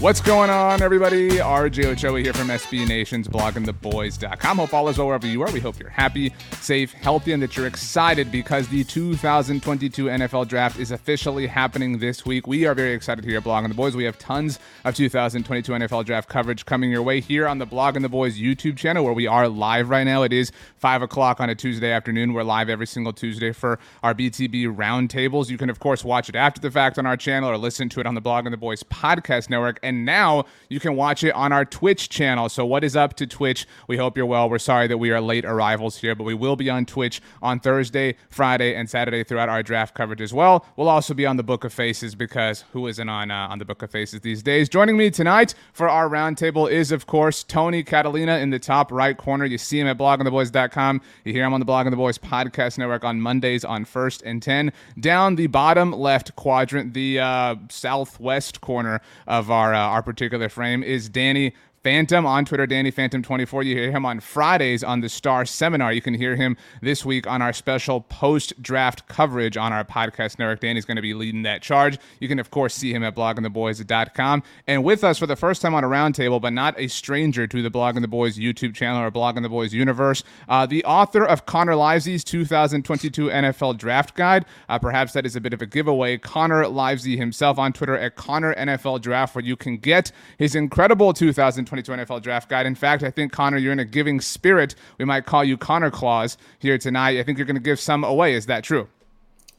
What's going on, everybody? RJ Ochoa here from SB Nation's bloggingtheboys.com. Hope all is well wherever you are. We hope you're happy, safe, healthy, and that you're excited because the 2022 NFL Draft is officially happening this week. We are very excited here at Blogging the Boys. We have tons of 2022 NFL Draft coverage coming your way here on the Blogging the Boys YouTube channel where we are live right now. It is 5 o'clock on a Tuesday afternoon. We're live every single Tuesday for our BTB roundtables. You can, of course, watch it after the fact on our channel or listen to it on the Blogging the Boys podcast network and now you can watch it on our Twitch channel. So, what is up to Twitch? We hope you're well. We're sorry that we are late arrivals here, but we will be on Twitch on Thursday, Friday, and Saturday throughout our draft coverage as well. We'll also be on the Book of Faces because who isn't on uh, on the Book of Faces these days? Joining me tonight for our roundtable is, of course, Tony Catalina in the top right corner. You see him at bloggingtheboys.com. You hear him on the Blogging the Boys podcast network on Mondays on First and Ten. Down the bottom left quadrant, the uh, southwest corner of our uh, our particular frame is Danny Phantom on Twitter, Danny Phantom24. You hear him on Fridays on the Star Seminar. You can hear him this week on our special post draft coverage on our podcast network. Danny's going to be leading that charge. You can, of course, see him at bloggingtheboys.com. And with us for the first time on a roundtable, but not a stranger to the Blogging the Boys YouTube channel or Blogging the Boys universe, uh, the author of Connor Livesay's 2022 NFL Draft Guide. Uh, perhaps that is a bit of a giveaway. Connor Livesay himself on Twitter at Connor NFL Draft, where you can get his incredible 2022 2022 NFL Draft Guide. In fact, I think Connor, you're in a giving spirit. We might call you Connor Claus here tonight. I think you're going to give some away. Is that true?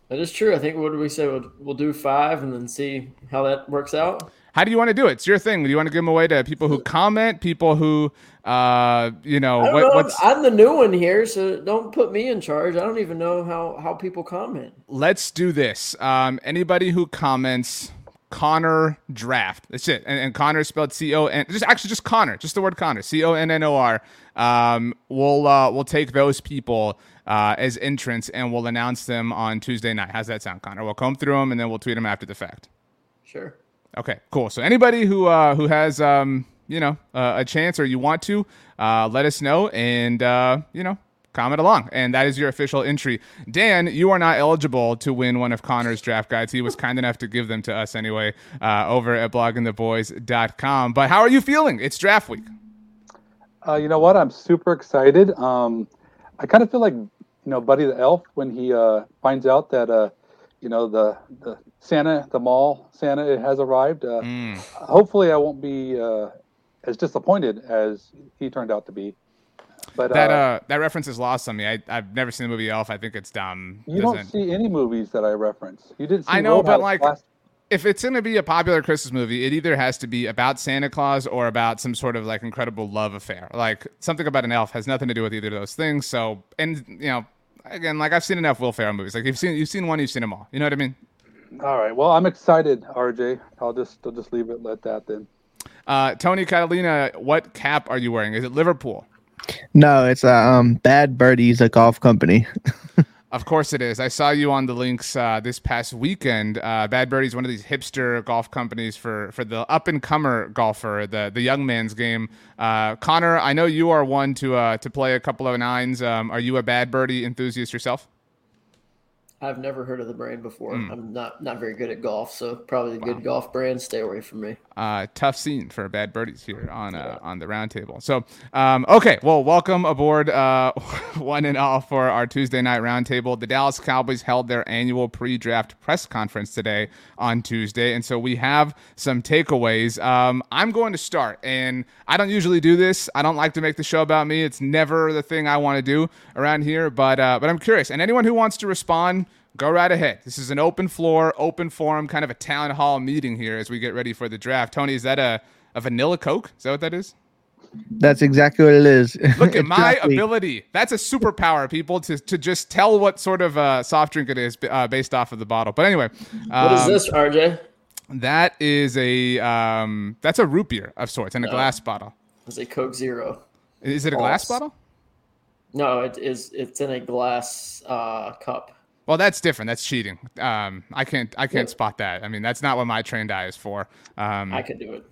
That is true. I think what do we say? We'll, we'll do five and then see how that works out. How do you want to do it? It's your thing. Do you want to give them away to people who comment, people who, uh, you know, what, know what's? I'm the new one here, so don't put me in charge. I don't even know how how people comment. Let's do this. Um, anybody who comments Connor Draft. That's it. And, and Connor spelled C O N. Just actually just Connor, just the word Connor, C O N N O R. Um, we'll uh, we'll take those people uh, as entrants and we'll announce them on Tuesday night. How's that sound, Connor? We'll comb through them and then we'll tweet them after the fact. Sure. Okay, cool. So anybody who uh, who has um, you know uh, a chance or you want to, uh, let us know and uh, you know comment along. And that is your official entry. Dan, you are not eligible to win one of Connor's draft guides. He was kind enough to give them to us anyway uh, over at bloggingtheboys.com. But how are you feeling? It's draft week. Uh, you know what? I'm super excited. Um, I kind of feel like, you know, Buddy the Elf when he uh, finds out that, uh, you know, the, the Santa, the mall Santa has arrived. Uh, mm. Hopefully, I won't be uh, as disappointed as he turned out to be. But that uh, uh, that reference is lost on me. I I've never seen the movie Elf. I think it's dumb. You Doesn't... don't see any movies that I reference. You didn't. I know, Roadhouse but like. Last... If it's going to be a popular Christmas movie, it either has to be about Santa Claus or about some sort of like incredible love affair. Like something about an elf has nothing to do with either of those things. So, and you know, again, like I've seen enough Will Ferrell movies. Like you've seen you've seen one, you've seen them all. You know what I mean? All right. Well, I'm excited, RJ. I'll just I'll just leave it let that then. Uh, Tony Catalina, what cap are you wearing? Is it Liverpool? No, it's a uh, um, Bad Birdies, a golf company. of course it is. I saw you on the links uh, this past weekend. Uh, Bad Birdies, one of these hipster golf companies for for the up and comer golfer, the the young man's game. Uh, Connor, I know you are one to uh, to play a couple of nines. Um, are you a Bad Birdie enthusiast yourself? I've never heard of the brand before. Mm. I'm not not very good at golf, so probably a wow. good golf brand. Stay away from me. Uh, tough scene for bad birdies here on uh, on the roundtable. So, um, okay, well, welcome aboard, uh, one and all, for our Tuesday night roundtable. The Dallas Cowboys held their annual pre-draft press conference today on Tuesday, and so we have some takeaways. Um, I'm going to start, and I don't usually do this. I don't like to make the show about me. It's never the thing I want to do around here, but uh, but I'm curious, and anyone who wants to respond go right ahead. This is an open floor, open forum, kind of a town hall meeting here as we get ready for the draft. Tony, is that a, a vanilla Coke? Is that what that is? That's exactly what it is. Look at my Exactly. ability. That's a superpower, people, to, to just tell what sort of uh, soft drink it is uh, based off of the bottle. But anyway, What is um, this, RJ? That is a um, that's a root beer of sorts in a No. glass bottle. It's a Coke Zero. Is it a glass bottle? No, it is. It's in a glass uh, cup. Well, that's different. That's cheating. Um, I can't I can't Yeah. spot that. I mean, that's not what my trained eye is for. Um, I could do it.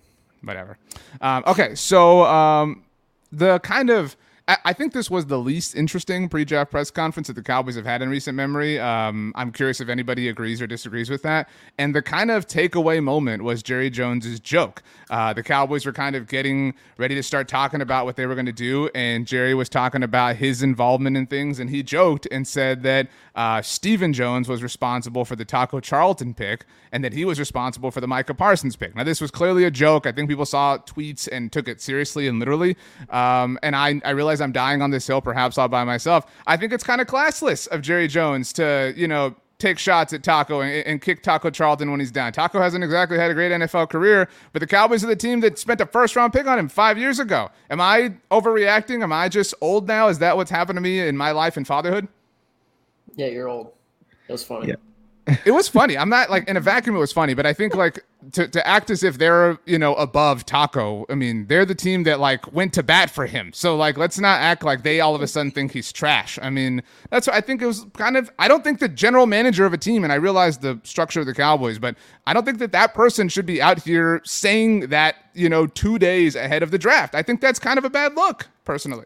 whatever. Um, okay, so um, the kind of I, think this was the least interesting pre-draft press conference that the Cowboys have had in recent memory. Um, I'm curious if anybody agrees or disagrees with that. And the kind of takeaway moment was Jerry Jones's joke. Uh, the Cowboys were kind of getting ready to start talking about what they were going to do, and Jerry was talking about his involvement in things, and he joked and said that uh, Stephen Jones was responsible for the Taco Charlton pick, and that he was responsible for the Micah Parsons pick. Now, this was clearly a joke. I think people saw tweets and took it seriously and literally. Um, and I, I realize I'm dying on this hill, perhaps all by myself. I think it's kind of classless of Jerry Jones to, you know, take shots at Taco and, and kick Taco Charlton when he's down. Taco hasn't exactly had a great NFL career, but the Cowboys are the team that spent a first round pick on him five years ago. Am I overreacting? Am I just old now? Is that what's happened to me in my life and fatherhood? Yeah, you're old. That was funny. Yeah. It was funny. I'm not like in a vacuum. It was funny, but I think like to, to act as if they're you know above Taco. I mean, they're the team that like went to bat for him. So like, let's not act like they all of a sudden think he's trash. I mean, that's what I think it was kind of. I don't think the general manager of a team, and I realize the structure of the Cowboys, but I don't think that that person should be out here saying that you know two days ahead of the draft. I think that's kind of a bad look, personally.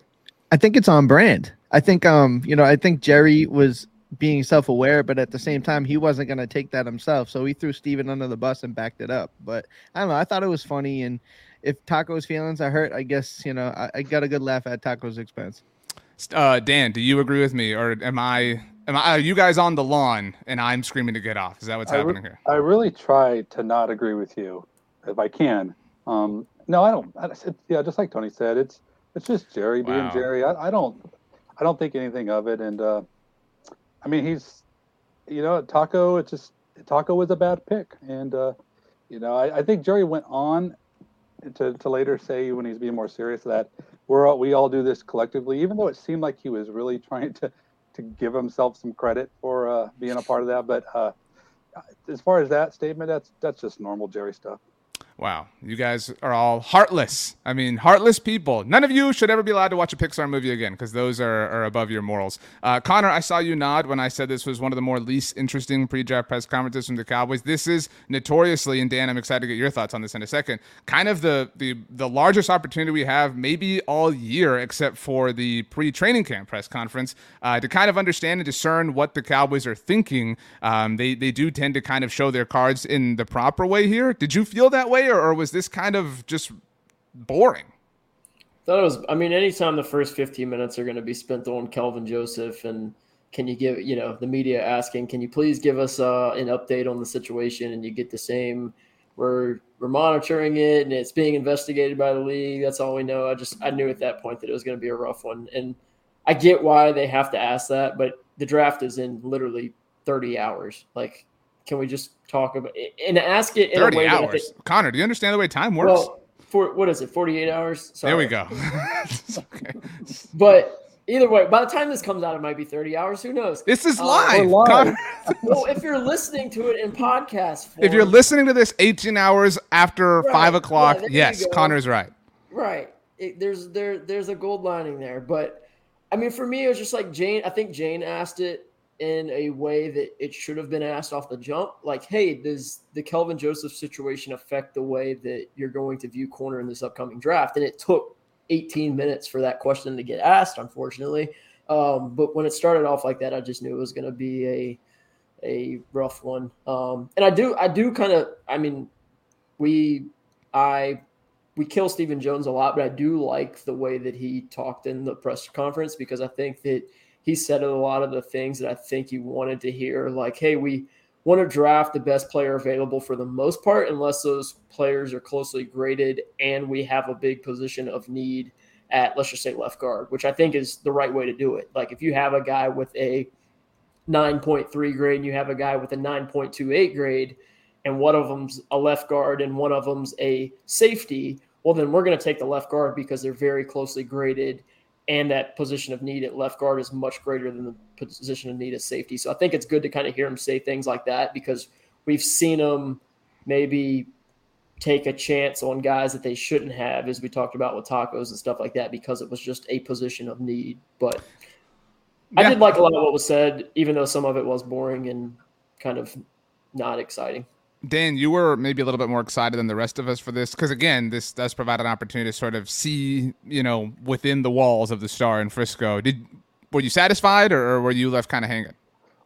I think it's on brand. I think um, you know, I think Jerry was being self-aware, but at the same time, he wasn't going to take that himself. So he threw Stephen under the bus and backed it up. But I don't know. I thought it was funny, and if Taco's feelings are hurt, I guess you know I, I got a good laugh at Taco's expense. Uh, Dan, do you agree with me, or am I? Am I? Are you guys on the lawn and I'm screaming to get off? Is that what's I, re- happening here? I really try to not agree with you if I can. Um, no, I don't. I, it, yeah, just like Tony said, it's it's just Jerry being Jerry. I, I don't I don't think anything of it. And uh, I mean, he's you know Taco. It's just Taco was a bad pick, and uh, you know I, I think Jerry went on to, to later say when he's being more serious that we're all, we all do this collectively, even though it seemed like he was really trying to to give himself some credit for uh, being a part of that. But uh, as far as that statement, that's that's just normal Jerry stuff. Wow, you guys are all heartless. I mean, heartless people. None of you should ever be allowed to watch a Pixar movie again because those are, are above your morals. Uh, Connor, I saw you nod when I said this was one of the more least interesting pre-draft press conferences from the Cowboys. This is notoriously, and Dan, I'm excited to get your thoughts on this in a second. Kind of the the the largest opportunity we have maybe all year, except for the pre-training camp press conference, uh, to kind of understand and discern what the Cowboys are thinking. Um, they they do tend to kind of show their cards in the proper way here. Did you feel that way, or, was this kind of just boring? Thought it was. I mean, anytime the first 15 minutes are going to be spent on Kelvin Joseph, and can you give, you know, the media asking, can you please give us uh, an update on the situation? And you get the same, we're we're monitoring it, and it's being investigated by the league. That's all we know. I just I knew at that point that it was going to be a rough one, and I get why they have to ask that, but the draft is in literally 30 hours. Like, can we just talk about it and ask it in a Thirty way that I think- Connor, do you understand the way time works? well, for what is it? 48 hours. there we go. But either way, by the time this comes out, it might be 30 hours. Who knows? This is Uh, live. we're live. Connor. well, if you're listening to it in podcast form, if you're listening to this 18 hours after Right. five o'clock, Yeah, yes, go. Connor's right. right, it, there's there there's a gold lining there. But I mean, for me, it was just like Jane. I think Jane asked it in a way that it should have been asked off the jump. Like, hey, does the Kelvin Joseph situation affect the way that you're going to view corner in this upcoming draft? And it took 18 minutes for that question to get asked, unfortunately. Um, but when it started off like that, I just knew it was going to be a a rough one. Um, and I do I do kind of I mean, we I we kill Stephen Jones a lot, but I do like the way that he talked in the press conference because I think that he said a lot of the things that I think he wanted to hear. Like, hey, we want to draft the best player available for the most part, unless those players are closely graded and we have a big position of need at, let's just say, left guard, which I think is the right way to do it. Like, if you have a guy with a 9.3 grade and you have a guy with a 9.28 grade, and one of them's a left guard and one of them's a safety, well, then we're going to take the left guard because they're very closely graded and that position of need at left guard is much greater than the position of need at safety. So I think it's good to kind of hear him say things like that because we've seen him maybe take a chance on guys that they shouldn't have, as we talked about with tacos and stuff like that, because it was just a position of need. But yeah. I did like a lot of what was said, even though some of it was boring and kind of not exciting. Dan, you were maybe a little bit more excited than the rest of us for this because, again, this does provide an opportunity to sort of see, you know, within the walls of the Star in Frisco. Did were you satisfied, or, were you left kind of hanging?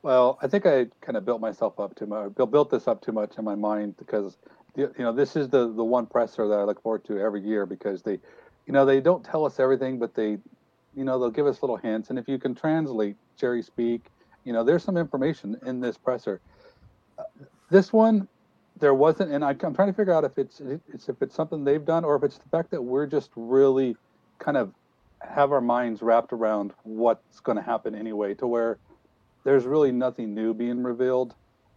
Well, I think I kind of built myself up too much. Built this up too much in my mind because, you know, this is the the one presser that I look forward to every year because they, you know, they don't tell us everything, but they, you know, they'll give us little hints, and if you can translate Jerry speak, you know, there's some information in this presser. Uh, this one, there wasn't, and I, am trying to figure out if it's, it's if it's something they've done or if it's the fact that we're just really kind of have our minds wrapped around what's going to happen anyway, to where there's really nothing new being revealed.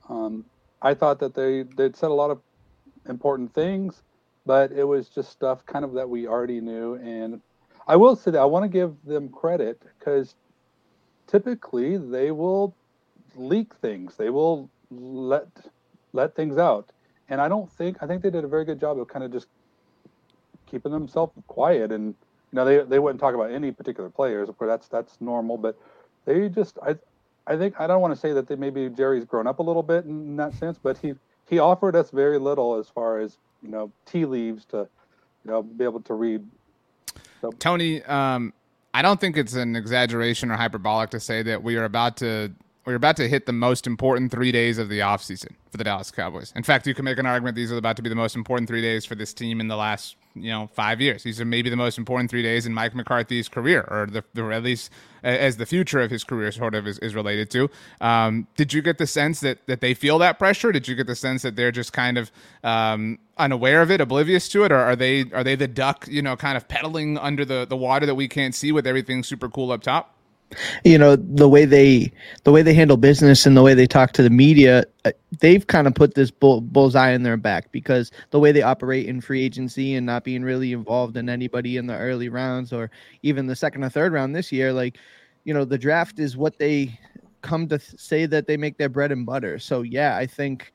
Um, I thought that they they'd said a lot of important things, but it was just stuff kind of that we already knew. And I will say that I want to give them credit because typically they will leak things. They will let let things out. And I don't think I think they did a very good job of kind of just keeping themselves quiet and you know they they wouldn't talk about any particular players. Of course, that's that's normal, but they just I I think I don't want to say that they maybe Jerry's grown up a little bit in that sense, but he he offered us very little as far as you know tea leaves to you know be able to read. So, Tony, um, I don't think it's an exaggeration or hyperbolic to say that we are about to we're about to hit the most important three days of the offseason for the Dallas Cowboys. In fact, you can make an argument these are about to be the most important three days for this team in the last, you know, five years. These are maybe the most important three days in Mike McCarthy's career, or the, or at least as the future of his career sort of is, is related to. Um, did you get the sense that that they feel that pressure? Did you get the sense that they're just kind of um, unaware of it, oblivious to it, or are they are they the duck, you know, kind of pedaling under the the water that we can't see with everything super cool up top? You know the way they the way they handle business and the way they talk to the media uh, they've kind of put this bull, bullseye in their back because the way they operate in free agency and not being really involved in anybody in the early rounds or even the second or third round this year like you know the draft is what they come to th- say that they make their bread and butter. So yeah i think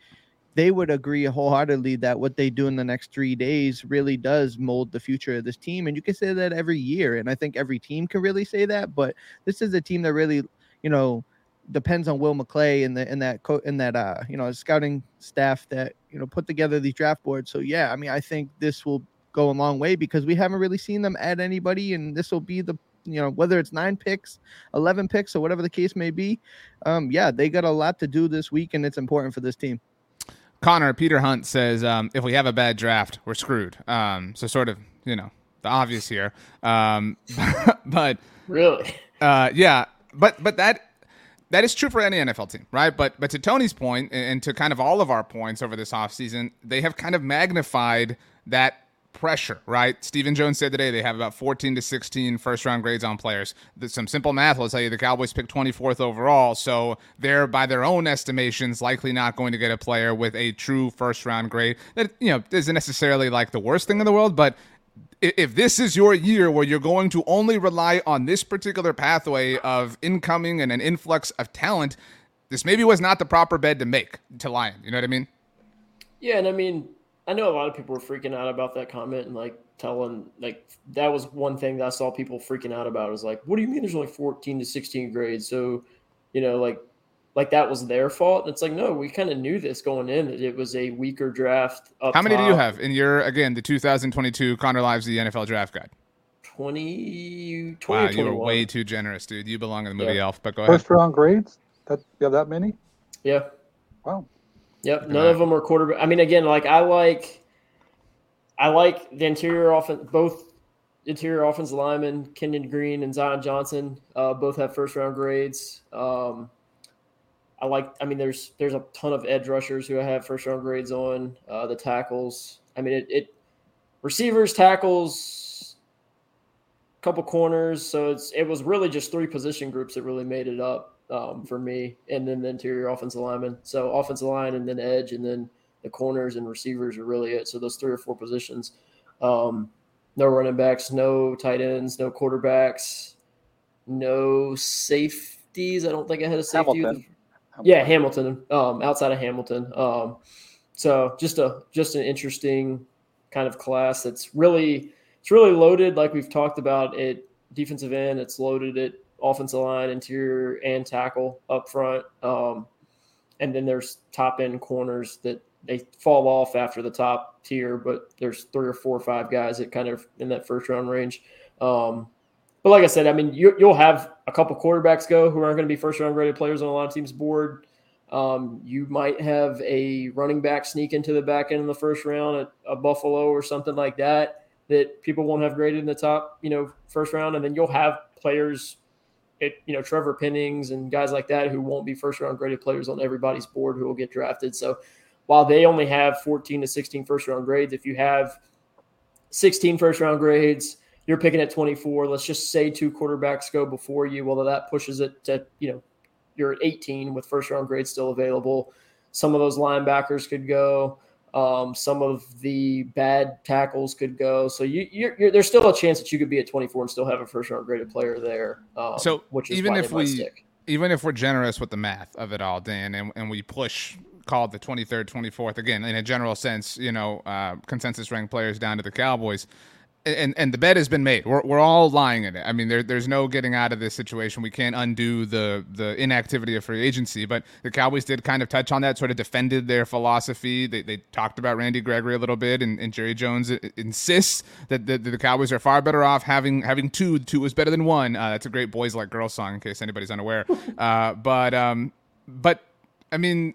they would agree wholeheartedly that what they do in the next three days really does mold the future of this team. And you can say that every year. And I think every team can really say that. But this is a team that really, you know, depends on Will McClay and the in that co- in that uh you know scouting staff that you know put together these draft boards. So yeah, I mean I think this will go a long way because we haven't really seen them add anybody, and this will be the you know whether it's nine picks, eleven picks, or whatever the case may be. Um, yeah, they got a lot to do this week, and it's important for this team. Connor Peter Hunt says um, if we have a bad draft, we're screwed. Um, so sort of you know the obvious here, um, but really, uh, yeah, but but that that is true for any NFL team, right? But but to Tony's point, and to kind of all of our points over this offseason, they have kind of magnified that pressure, right? Stephen Jones said today they have about 14 to 16 first round grades on players. Some simple math will tell you the Cowboys picked 24th overall, so they're by their own estimations likely not going to get a player with a true first round grade. That you know isn't necessarily like the worst thing in the world, but if this is your year where you're going to only rely on this particular pathway of incoming and an influx of talent, this maybe was not the proper bed to make to Lion. You know what I mean? Yeah, and I mean I know a lot of people were freaking out about that comment and like telling like that was one thing that I saw people freaking out about. Was like, what do you mean there's only 14 to 16 grades? So, you know, like like that was their fault. It's like, no, we kind of knew this going in that it was a weaker draft. How many top. do you have in your again the 2022 Connor Livesay NFL Draft Guide? 20, 20 wow, you were way too generous, dude. You belong in the movie yeah. Elf, but go First ahead. First round grades? That you have that many? Yeah. Wow. Yep, none of them are quarterback. I mean, again, like I like, I like the interior offense. Both interior offensive linemen, Kenyon Green and Zion Johnson, uh, both have first round grades. Um, I like. I mean, there's there's a ton of edge rushers who I have first round grades on. Uh, the tackles. I mean, it, it receivers, tackles, a couple corners. So it's it was really just three position groups that really made it up um, for me, and then the interior offensive lineman. So offensive line, and then edge, and then the corners and receivers are really it. So those three or four positions. Um, no running backs, no tight ends, no quarterbacks, no safeties. I don't think I had a safety. Hamilton. Yeah, Hamilton. Um, outside of Hamilton. Um, so just a just an interesting kind of class that's really it's really loaded, like we've talked about it defensive end. It's loaded at offensive line, interior, and tackle up front. Um, and then there's top end corners that they fall off after the top tier, but there's three or four or five guys that kind of in that first round range. Um, but like I said, I mean, you, will have a couple quarterbacks go who aren't going to be first round graded players on a lot of teams' board. Um, you might have a running back sneak into the back end of the first round at a Buffalo or something like that that people won't have graded in the top, you know, first round, and then you'll have players, it you know, Trevor Pennings and guys like that who won't be first round graded players on everybody's board who will get drafted. So while they only have 14 to 16 first round grades, if you have 16 first round grades, you're picking at 24. Let's just say two quarterbacks go before you. Well, that pushes it to, you know, you're at 18 with first round grades still available. Some of those linebackers could go. Um, some of the bad tackles could go. So you, you're, you're, there's still a chance that you could be at 24 and still have a first round graded player there. Um, so which is even if we stick. even if we're generous with the math of it all, Dan, and, and we push called the 23rd, 24th again in a general sense, you know, uh, consensus ranked players down to the Cowboys and and the bet has been made. We're, we're all lying in it. I mean, there, there's no getting out of this situation. We can't undo the the inactivity of free agency. But the Cowboys did kind of touch on that, sort of defended their philosophy. They, they talked about Randy Gregory a little bit, and, and Jerry Jones insists that the, the, Cowboys are far better off having having two. Two is better than one. Uh, that's a great boys like girls song, in case anybody's unaware. Uh, but um, but I mean,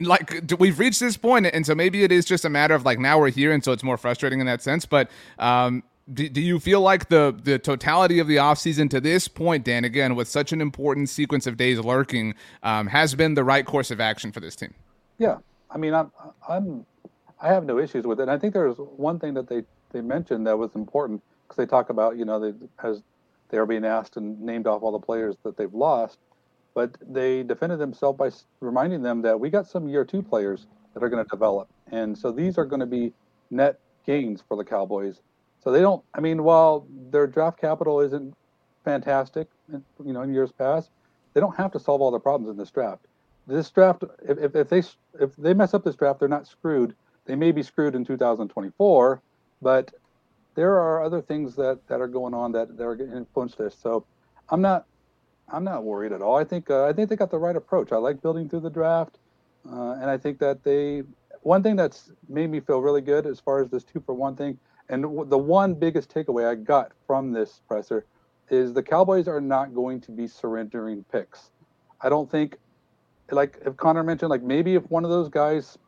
like we've reached this point and so maybe it is just a matter of like now we're here and so it's more frustrating in that sense but um do, do you feel like the the totality of the offseason to this point dan again with such an important sequence of days lurking um, has been the right course of action for this team? Yeah. I mean i'm i'm i have no issues with it and i think there's one thing that they they mentioned that was important because they talk about you know they as they are being asked and named off all the players that they've lost but they defended themselves by reminding them that we got some year two players that are going to develop. And so these are going to be net gains for the Cowboys. So they don't, I mean, while their draft capital isn't fantastic, you know, in years past, they don't have to solve all their problems in this draft. This draft, if, if, they if they mess up this draft, they're not screwed. They may be screwed in 2024, but there are other things that, that are going on that, that are going to influence this. So I'm not I'm not worried at all. I think uh, I think they got the right approach. I like building through the draft, uh, and I think that they. One thing that's made me feel really good as far as this two for one thing, and the one biggest takeaway I got from this presser is the Cowboys are not going to be surrendering picks. I don't think, like if Connor mentioned, like maybe if one of those guys,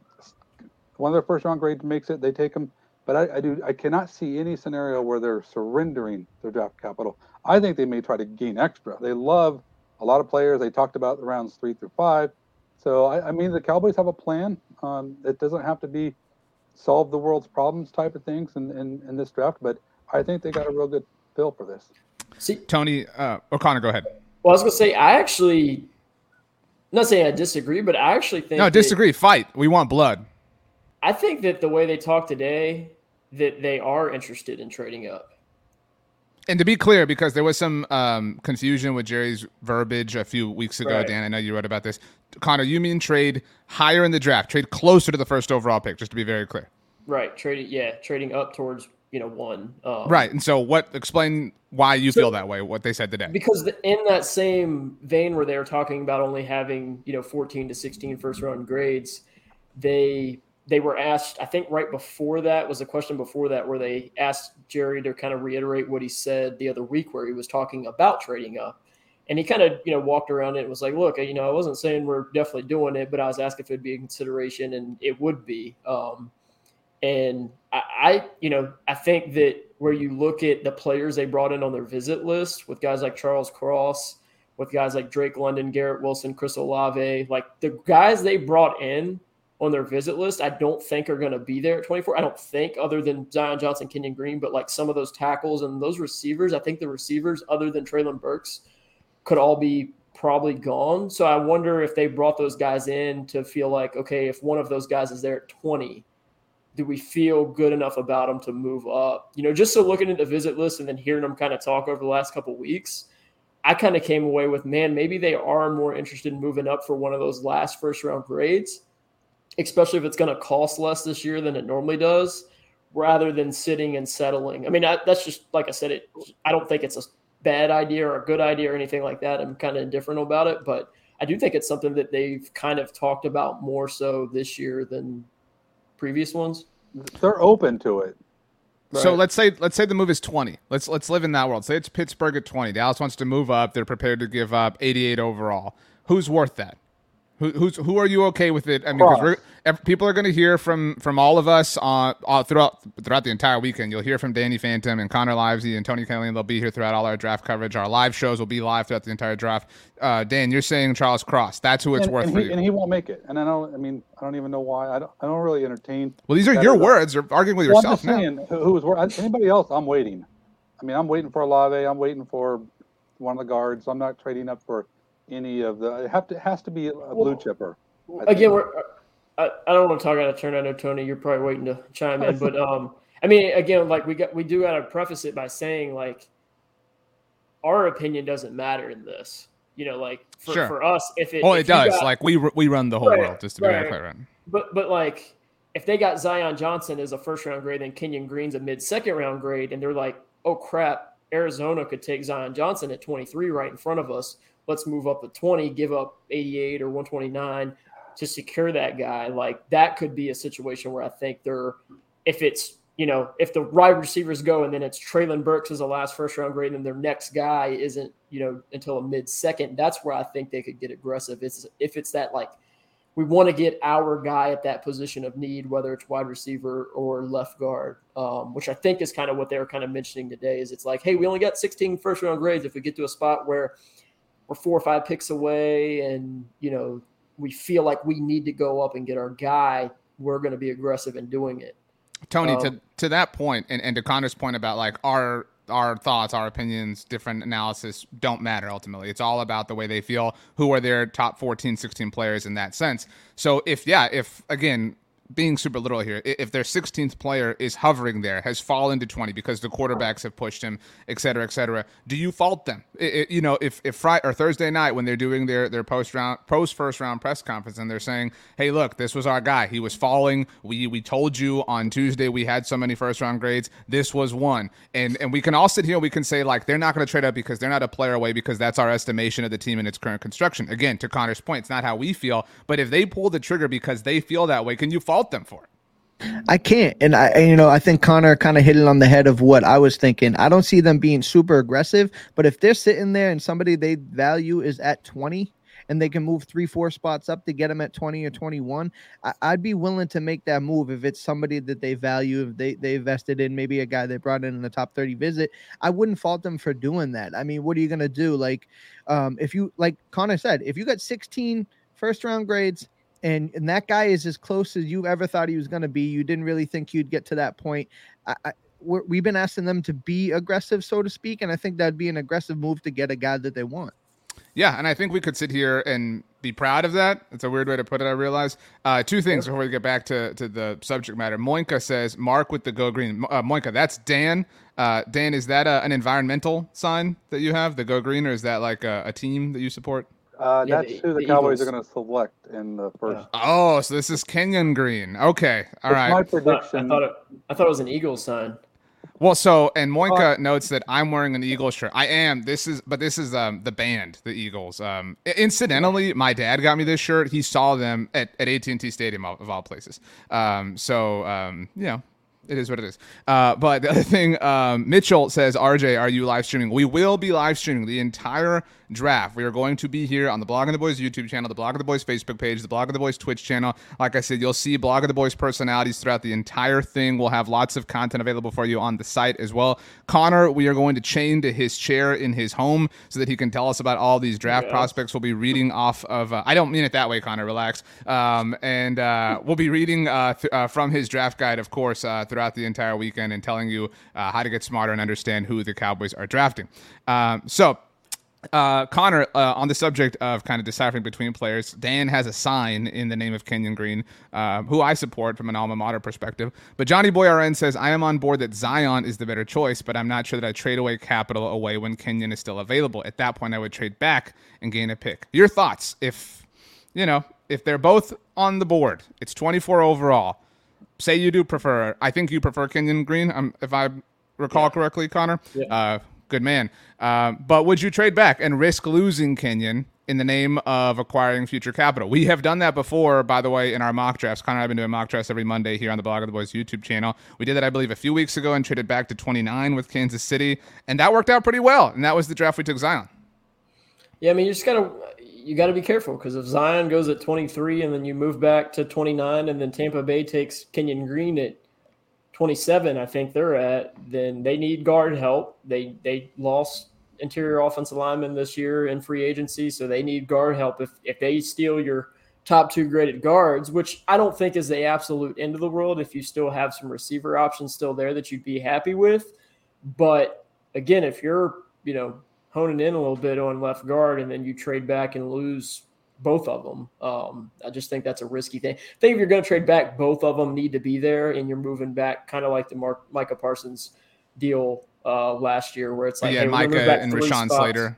one of their first round grades makes it, they take them. But I, I do I cannot see any scenario where they're surrendering their draft capital. I think they may try to gain extra. They love a lot of players. They talked about the rounds three through five. So I, I mean, the Cowboys have a plan. Um, it doesn't have to be solve the world's problems type of things in, in, in this draft, but I think they got a real good feel for this. See, Tony uh, O'Connor, go ahead. Well, I was going to say, I actually, I'm not saying I disagree, but I actually think no, disagree. That, Fight. We want blood. I think that the way they talk today, that they are interested in trading up. And to be clear, because there was some um, confusion with Jerry's verbiage a few weeks ago, right. Dan, I know you wrote about this. Connor, you mean trade higher in the draft, trade closer to the first overall pick, just to be very clear. Right, trading, yeah, trading up towards you know one. Um, right, and so what? Explain why you so, feel that way. What they said today. Because the, in that same vein, where they were talking about only having you know 14 to 16 first round grades, they they were asked, I think right before that was a question before that where they asked Jerry to kind of reiterate what he said the other week where he was talking about trading up. And he kind of, you know, walked around it and was like, look, you know, I wasn't saying we're definitely doing it, but I was asking if it'd be a consideration and it would be. Um, and I, I, you know, I think that where you look at the players they brought in on their visit list with guys like Charles Cross, with guys like Drake London, Garrett Wilson, Chris Olave, like the guys they brought in on their visit list, I don't think are going to be there at 24. I don't think, other than Zion Johnson, Kenyon Green, but like some of those tackles and those receivers, I think the receivers, other than Treylon Burks, could all be probably gone. So I wonder if they brought those guys in to feel like, okay, if one of those guys is there at 20, do we feel good enough about them to move up? You know, just so looking at the visit list and then hearing them kind of talk over the last couple weeks, I kind of came away with, man, maybe they are more interested in moving up for one of those last first round grades, especially if it's going to cost less this year than it normally does, rather than sitting and settling. I mean, I, that's just like I said. It. I don't think it's a bad idea or a good idea or anything like that. I'm kind of indifferent about it, but I do think it's something that they've kind of talked about more so this year than previous ones. They're open to it. Right. So let's say let's say the move is 20. Let's let's live in that world. Say it's Pittsburgh at 20. Dallas wants to move up. They're prepared to give up 88 overall. Who's worth that? Who, who's who are you okay with it? I mean, because people are going to hear from from all of us on uh, throughout throughout the entire weekend. You'll hear from Danny Phantom and Connor Livesay and Tony Kelly, and they'll be here throughout all our draft coverage. Our live shows will be live throughout the entire draft. Uh, Dan, you're saying Charles Cross. That's who it's and, worth and for he, you, and he won't make it. And I don't. I mean, I don't even know why. I don't. I don't really entertain. Well, these are your words. You're arguing with well, yourself I'm just now. Saying, who was anybody else? I'm waiting. I mean, I'm waiting for Olave. I'm waiting for one of the guards. I'm not trading up for any of the. It have to it has to be a blue chipper. Again, we're. I, I don't want to talk out of turn. I know Tony, you're probably waiting to chime in, but um, I mean, again, like we got, we do got to preface it by saying like, our opinion doesn't matter in this. You know, like for, sure. for us, if it, oh, if it does. Got, like we we run the whole right, world, just to be right. clear. But but like, if they got Zion Johnson as a first round grade, and Kenyon Green's a mid second round grade, and they're like, oh crap, Arizona could take Zion Johnson at 23 right in front of us. Let's move up to 20, give up 88 or 129 to secure that guy, like that could be a situation where I think they're, if it's, you know, if the wide receivers go and then it's Treylon Burks as a last first round grade and their next guy isn't, you know, until a mid second, that's where I think they could get aggressive. It's if it's that like we want to get our guy at that position of need, whether it's wide receiver or left guard, um, which I think is kind of what they were kind of mentioning today. Is it's like, hey, we only got 16 first round grades. If we get to a spot where we're four or five picks away, and you know we feel like we need to go up and get our guy, we're going to be aggressive in doing it. Tony, um, to to that point, and, and to Connor's point about like our our thoughts, our opinions, different analysis don't matter ultimately. It's all about the way they feel, who are their top 14, 16 players in that sense. So if yeah, if again, being super literal here, if their 16th player is hovering there, has fallen to 20 because the quarterbacks have pushed him, et cetera, et cetera, do you fault them? It, it, you know, if, if Friday or Thursday night when they're doing their, their post round, post first round press conference and they're saying, hey, look, this was our guy. He was falling. We, we told you on Tuesday we had so many first round grades. This was one. And, and we can all sit here, we can say, like, they're not going to trade up because they're not a player away because that's our estimation of the team in its current construction. Again, to Connor's point, it's not how we feel. But if they pull the trigger because they feel that way, can you fault fault them for it. I can't. And I, you know, I think Connor kind of hit it on the head of what I was thinking. I don't see them being super aggressive, but if they're sitting there and somebody they value is at 20 and they can move three, four spots up to get them at 20 or 21, I, would be willing to make that move if it's somebody that they value, if they, they invested in, maybe a guy they brought in in the top 30 visit. I wouldn't fault them for doing that. I mean, what are you going to do? Like, um, if you, like Connor said, if you got 16 first round grades, and and that guy is as close as you ever thought he was going to be. You didn't really think you'd get to that point. I, I, we've been asking them to be aggressive, so to speak, and I think that'd be an aggressive move to get a guy that they want. Yeah, and I think we could sit here and be proud of that. It's a weird way to put it, I realize. Uh, two things before we get back to, to the subject matter. Moinka says, Mark with the Go Green. Uh, Moinka, that's Dan. Uh, Dan, is that a, an environmental sign that you have, the Go Green, or is that like a, a team that you support? Uh, yeah, that's the, who the, the Cowboys Eagles. are going to select in the first. Yeah. Oh, so this is Kenyon Green. Okay, all it's right. My prediction. I thought, it, I thought it was an Eagles sign. Well, so and Moinka uh, notes that I'm wearing an Eagles shirt. I am. This is, but this is um the band, the Eagles. Um, incidentally, my dad got me this shirt. He saw them at at AT&T Stadium of, of all places. Um, so um, you know, it is what it is. Uh, but the other thing, um, Mitchell says, RJ, are you live streaming? We will be live streaming the entire draft. We are going to be here on the Blog of the Boys YouTube channel, the Blog of the Boys Facebook page, the Blog of the Boys Twitch channel. Like I said, you'll see Blog of the Boys personalities throughout the entire thing. We'll have lots of content available for you on the site as well. Connor, we are going to chain to his chair in his home so that he can tell us about all these draft prospects. We'll be reading off of, uh, I don't mean it that way, Connor, relax. Um, and uh, we'll be reading uh, th- uh, from his draft guide, of course, uh, throughout the entire weekend and telling you uh, how to get smarter and understand who the Cowboys are drafting. Um, so, Uh, Connor, uh, on the subject of kind of deciphering between players, Dan has a sign in the name of Kenyon Green, uh, who I support from an alma mater perspective. But Johnny Boy RN says, I am on board that Zion is the better choice, but I'm not sure that I trade away capital away when Kenyon is still available. At that point, I would trade back and gain a pick. Your thoughts if, you know, if they're both on the board, it's 24 overall. Say you do prefer, I think you prefer Kenyon Green, um, if I recall yeah. correctly, Connor. Yeah. Uh, good man. Uh, but would you trade back and risk losing Kenyon in the name of acquiring future capital? We have done that before, by the way, in our mock drafts. Connor and I have been doing mock drafts every Monday here on the Blog of the Boys YouTube channel. We did that, I believe, a few weeks ago and traded back to 29 with Kansas City, and that worked out pretty well. And that was the draft we took Zion. Yeah, I mean, you just gotta you got to be careful because if Zion goes at 23 and then you move back to 29 and then Tampa Bay takes Kenyon Green at 27, I think they're at, then they need guard help. They they lost interior offensive lineman this year in free agency, so they need guard help. If if they steal your top two graded guards, which I don't think is the absolute end of the world, if you still have some receiver options still there that you'd be happy with. But again, if you're you know honing in a little bit on left guard and then you trade back and lose both of them. Um, I just think that's a risky thing. I think if you're going to trade back, both of them need to be there, and you're moving back, kind of like the Mark Micah Parsons deal uh, last year, where it's like, yeah, hey, Micah and Rashawn spots. Slater.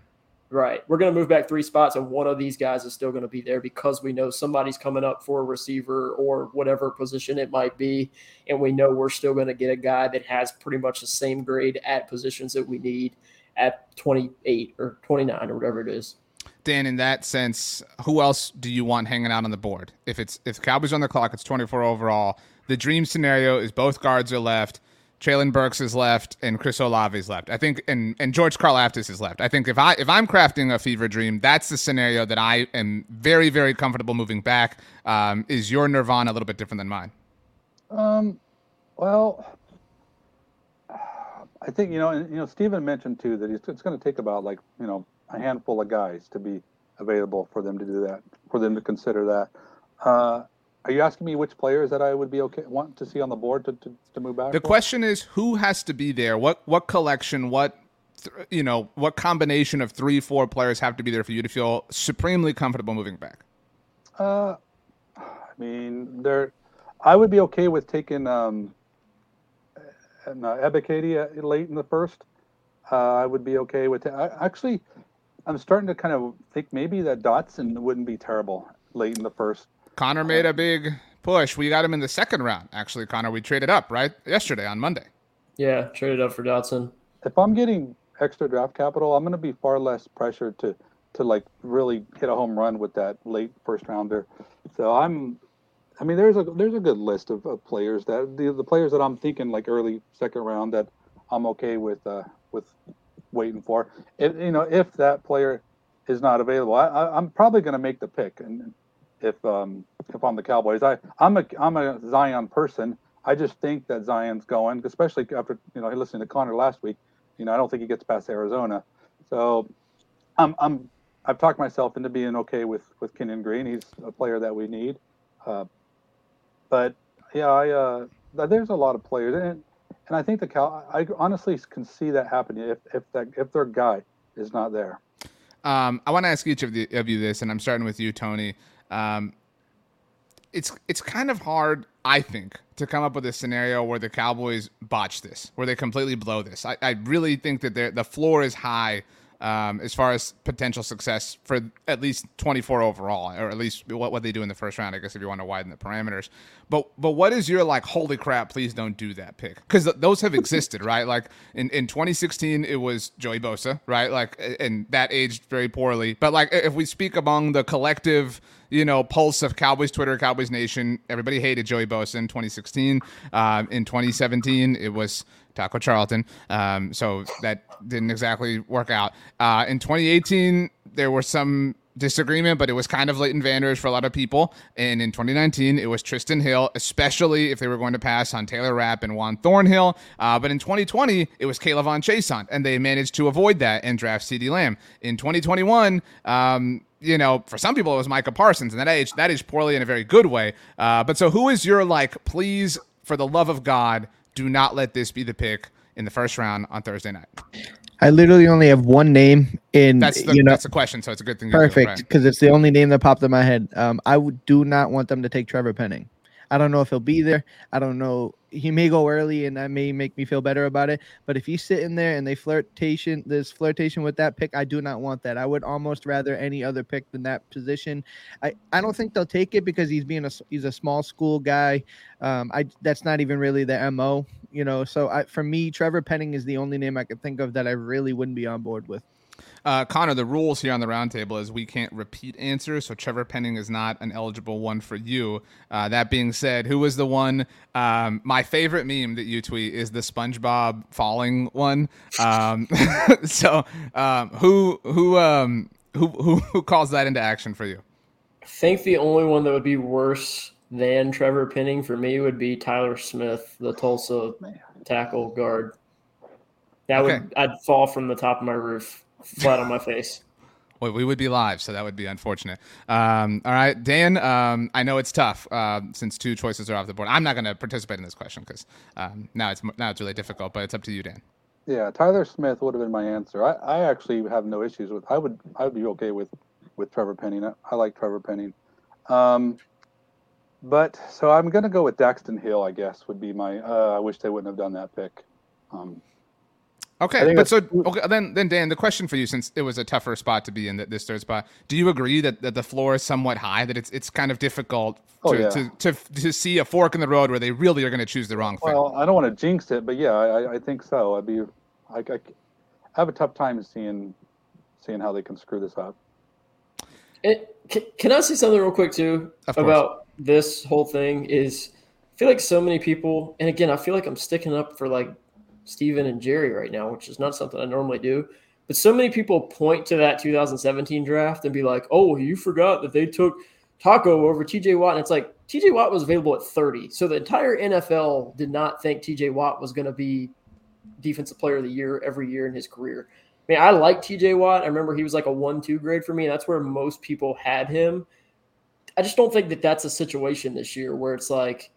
Right, we're going to move back three spots, and one of these guys is still going to be there because we know somebody's coming up for a receiver or whatever position it might be, and we know we're still going to get a guy that has pretty much the same grade at positions that we need at 28 or 29 or whatever it is. Dan, in that sense, who else do you want hanging out on the board? If it's if Cowboys on the clock, it's 24 overall. The dream scenario is both guards are left. Treylon Burks is left and Chris Olave is left. I think and and George Karlaftis is left. I think if I if I'm crafting a fever dream, that's the scenario that I am very very comfortable moving back. Um, is your Nirvana a little bit different than mine? Um, well, I think you know, and, you know, Stephen mentioned too that it's going to take about like you know a handful of guys to be available for them to do that, for them to consider that. Uh, are you asking me which players that I would be okay want to see on the board to, to, to move back? The for? question is who has to be there. What what collection? What you know? What combination of three four players have to be there for you to feel supremely comfortable moving back? Uh, I mean, there. I would be okay with taking um, and uh, Ebiketie late in the first. Uh, I would be okay with it. I, actually, I'm starting to kind of think maybe that Dotson wouldn't be terrible late in the first. Connor made a big push. We got him in the second round. Actually, Connor, we traded up right yesterday on Monday. Yeah, traded up for Dotson. If I'm getting extra draft capital, I'm going to be far less pressured to to like really hit a home run with that late first rounder. So I'm I mean, there's a there's a good list of, of players that the, the players that I'm thinking like early second round that I'm okay with uh, with waiting for. If you know if that player is not available, I, am probably going to make the pick. And if um, if I'm the Cowboys, I I'm a I'm a Zion person. I just think that Zion's going, especially after you know listening to Connor last week. You know, I don't think he gets past Arizona. So I'm I'm I've talked myself into being okay with with Kenyon Green. He's a player that we need. Uh, but yeah, I uh, there's a lot of players, and and I think the Cal. I honestly can see that happening if if that if their guy is not there. Um, I want to ask each of, the, of you this, and I'm starting with you, Tony. Um, it's it's kind of hard, I think, to come up with a scenario where the Cowboys botch this, where they completely blow this. I, I really think that the floor is high um, as far as potential success for at least 24 overall, or at least what, what they do in the first round, I guess, if you want to widen the parameters. But but what is your like, holy crap, please don't do that pick? Because th- those have existed, right? Like in, in 2016, it was Joey Bosa, right? Like, and that aged very poorly. But like, if we speak among the collective, you know, pulse of Cowboys Twitter, Cowboys Nation, everybody hated Joey Bosa in 2016. Um, in 2017, it was Taco Charlton. Um, so that didn't exactly work out. Uh, in 2018, there were some disagreement, but it was kind of Leighton Vander Esch for a lot of people. And in 2019, it was Trysten Hill, especially if they were going to pass on Taylor Rapp and Juan Thornhill. Uh, but in 2020, it was K'Lavon Chaisson, and they managed to avoid that and draft CD Lamb. In 2021, um, you know, for some people it was Micah Parsons, and that age that is poorly in a very good way. Uh, but so, who is your like? Please, for the love of God, do not let this be the pick in the first round on Thursday night. I literally only have one name in. That's the, you know, that's the question. So it's a good thing. perfect right? because it's the only name that popped in my head. Um, I do not want them to take Trevor Penning. I don't know if he'll be there. I don't know. He may go early, and that may make me feel better about it. But if he's sitting there and they flirtation, this flirtation with that pick, I do not want that. I would almost rather any other pick than that position. I, I don't think they'll take it because he's being a he's a small school guy. Um, I that's not even really the mo. You know, so I, for me, Trevor Penning is the only name I could think of that I really wouldn't be on board with. Uh, Connor, the rules here on the roundtable is we can't repeat answers, so Trevor Penning is not an eligible one for you. Uh, that being said, who was the one? Um, my favorite meme that you tweet is the SpongeBob falling one. Um, so, um, who who um who who who calls that into action for you? I think the only one that would be worse than Trevor Penning for me would be Tyler Smith, the Tulsa tackle guard. That Okay. would I'd fall from the top of my roof, flat on my face. Well, we would be live, so that would be unfortunate. Um, all right, Dan. Um, I know it's tough uh, since two choices are off the board. I'm not going to participate in this question because um, now it's now it's really difficult. But it's up to you, Dan. Yeah, Tyler Smith would have been my answer. I, I actually have no issues with. I would I would be okay with with Trevor Penning. I, I like Trevor Penning. Um, but so I'm gonna go with Daxton Hill. I guess would be my. Uh, I wish they wouldn't have done that pick. Um, I Okay, but so okay, then then Dan, the question for you, since it was a tougher spot to be in th- this third spot, do you agree that, that the floor is somewhat high? That it's it's kind of difficult oh, to, Oh, yeah. to, to to see a fork in the road where they really are going to choose the wrong thing. well, I don't want to jinx it, but yeah, I, I- I think so. I'd be. I, I, I have a tough time seeing seeing how they can screw this up. It, can, can I say something real quick too about this whole thing? Is I feel like so many people, and again, I feel like I'm sticking up for like Stephen and Jerry right now, which is not something I normally do. But so many people point to that 2017 draft and be like, "Oh, you forgot that they took Taco over TJ Watt," and it's like TJ Watt was available at 30, so the entire NFL did not think TJ Watt was going to be defensive player of the year every year in his career. I mean, I like TJ Watt. I remember he was like a one-two grade for me. And that's where most people had him. I just don't think that that's a situation this year where it's like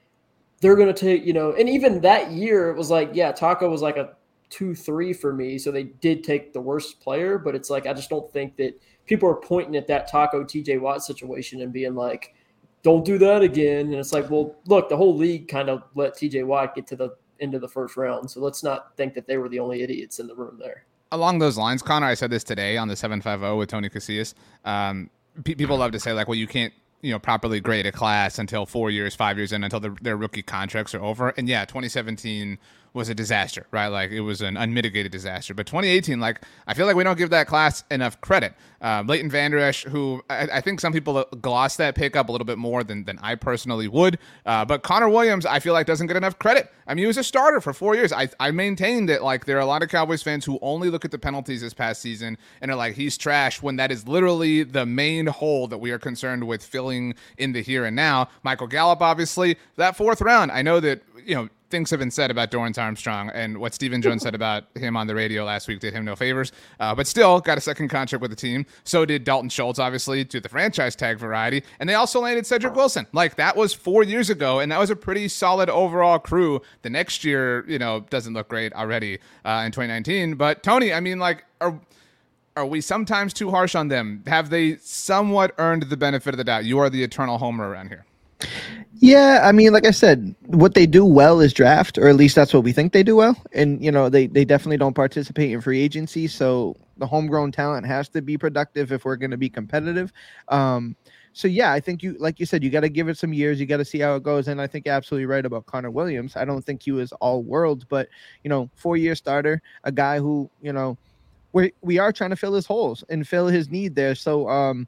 they're going to take, you know, and even that year it was like, yeah, Taco was like a two-three for me, so they did take the worst player. But it's like I just don't think that people are pointing at that Taco TJ Watt situation and being like, "Don't do that again." And it's like, well, look, the whole league kind of let TJ Watt get to the end of the first round, so let's not think that they were the only idiots in the room there. Along those lines, Connor, I said this today on the seven five zero with Tony Casillas. Um, pe- people love to say like, well, you can't you know properly grade a class until four years, five years in, until the, their rookie contracts are over. And yeah, 2017 was a disaster, right? Like it was an unmitigated disaster. But 2018, like I feel like we don't give that class enough credit. Uh, Leighton Vander Esch, who I, I think some people gloss that pick up a little bit more than, than I personally would. Uh, but Connor Williams, I feel like doesn't get enough credit. I mean, he was a starter for four years. I, I maintain that like there are a lot of Cowboys fans who only look at the penalties this past season and are like, he's trash when that is literally the main hole that we are concerned with filling in the here and now. Michael Gallup, obviously, that fourth round. I know that, you know, things have been said about Dorance Armstrong, and what Stephen Jones said about him on the radio last week did him no favors. Uh, but still, got a second contract with the team. So did Dalton Schultz, obviously, to the franchise tag variety. And they also landed Cedric Wilson. Like, that was four years ago, and that was a pretty solid overall crew. The next year, you know, doesn't look great already uh, in 2019. But, Tony, I mean, like, are. Are we sometimes too harsh on them? Have they somewhat earned the benefit of the doubt? You are the eternal homer around here. Yeah, I mean, like I said, what they do well is draft, or at least that's what we think they do well. And you know, they they definitely don't participate in free agency, so the homegrown talent has to be productive if we're going to be competitive. Um, so yeah, I think you, like you said, you got to give it some years. You got to see how it goes. And I think you're absolutely right about Connor Williams. I don't think he was all world, but you know, four year starter, a guy who you know, we we are trying to fill his holes and fill his need there. So um,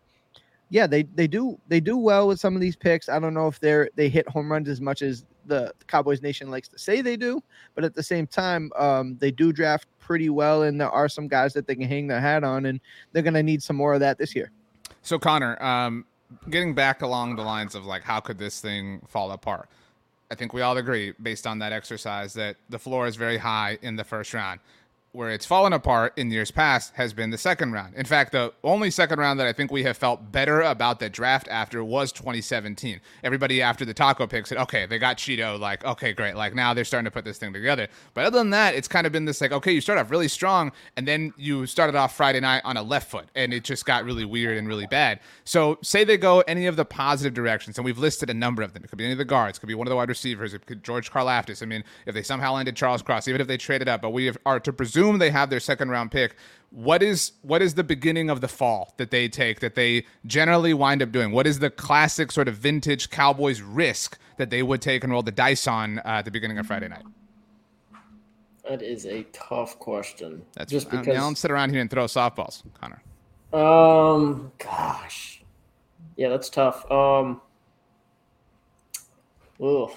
yeah, they they do they do well with some of these picks. I don't know if they're they hit home runs as much as the Cowboys Nation likes to say they do, but at the same time, um, they do draft pretty well, and there are some guys that they can hang their hat on, and they're gonna need some more of that this year. So Connor, um, getting back along the lines of like how could this thing fall apart? I think we all agree, based on that exercise, that the floor is very high in the first round. Where it's fallen apart in years past has been the second round. In fact, the only second round that I think we have felt better about the draft after was 2017. Everybody after the taco pick said, okay, they got Chido. Like, okay, great. Like now they're starting to put this thing together. But other than that, it's kind of been this like, okay, you start off really strong and then you started off Friday night on a left foot and it just got really weird and really bad. So say they go any of the positive directions, and we've listed a number of them. It could be any of the guards, it could be one of the wide receivers, it could George Karlaftis. I mean, if they somehow landed Charles Cross, even if they traded up, but we are to presume they have their second round pick. What is what is the beginning of the fall that they take that they generally wind up doing? What is the classic sort of vintage Cowboys risk that they would take and roll the dice on uh, at the beginning of Friday night? That is a tough question. That's just because I don't sit around here and throw softballs, Connor. Um, gosh, yeah, that's tough. Um, ugh.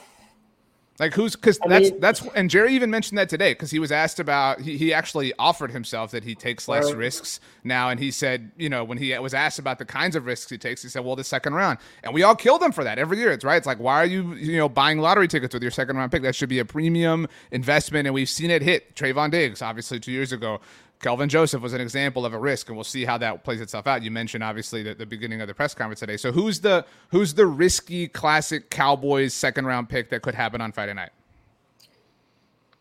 Like who's because that's mean, that's and Jerry even mentioned that today because he was asked about he, he actually offered himself that he takes less right. risks now and he said you know when he was asked about the kinds of risks he takes he said well the second round. And we all kill them for that every year. It's right it's like why are you you know buying lottery tickets with your second round pick? That should be a premium investment and we've seen it hit Trevon Diggs obviously two years ago Kelvin Joseph was an example of a risk, and we'll see how that plays itself out. You mentioned obviously the, the beginning of the press conference today. So who's the who's the risky classic Cowboys second round pick that could happen on Friday night?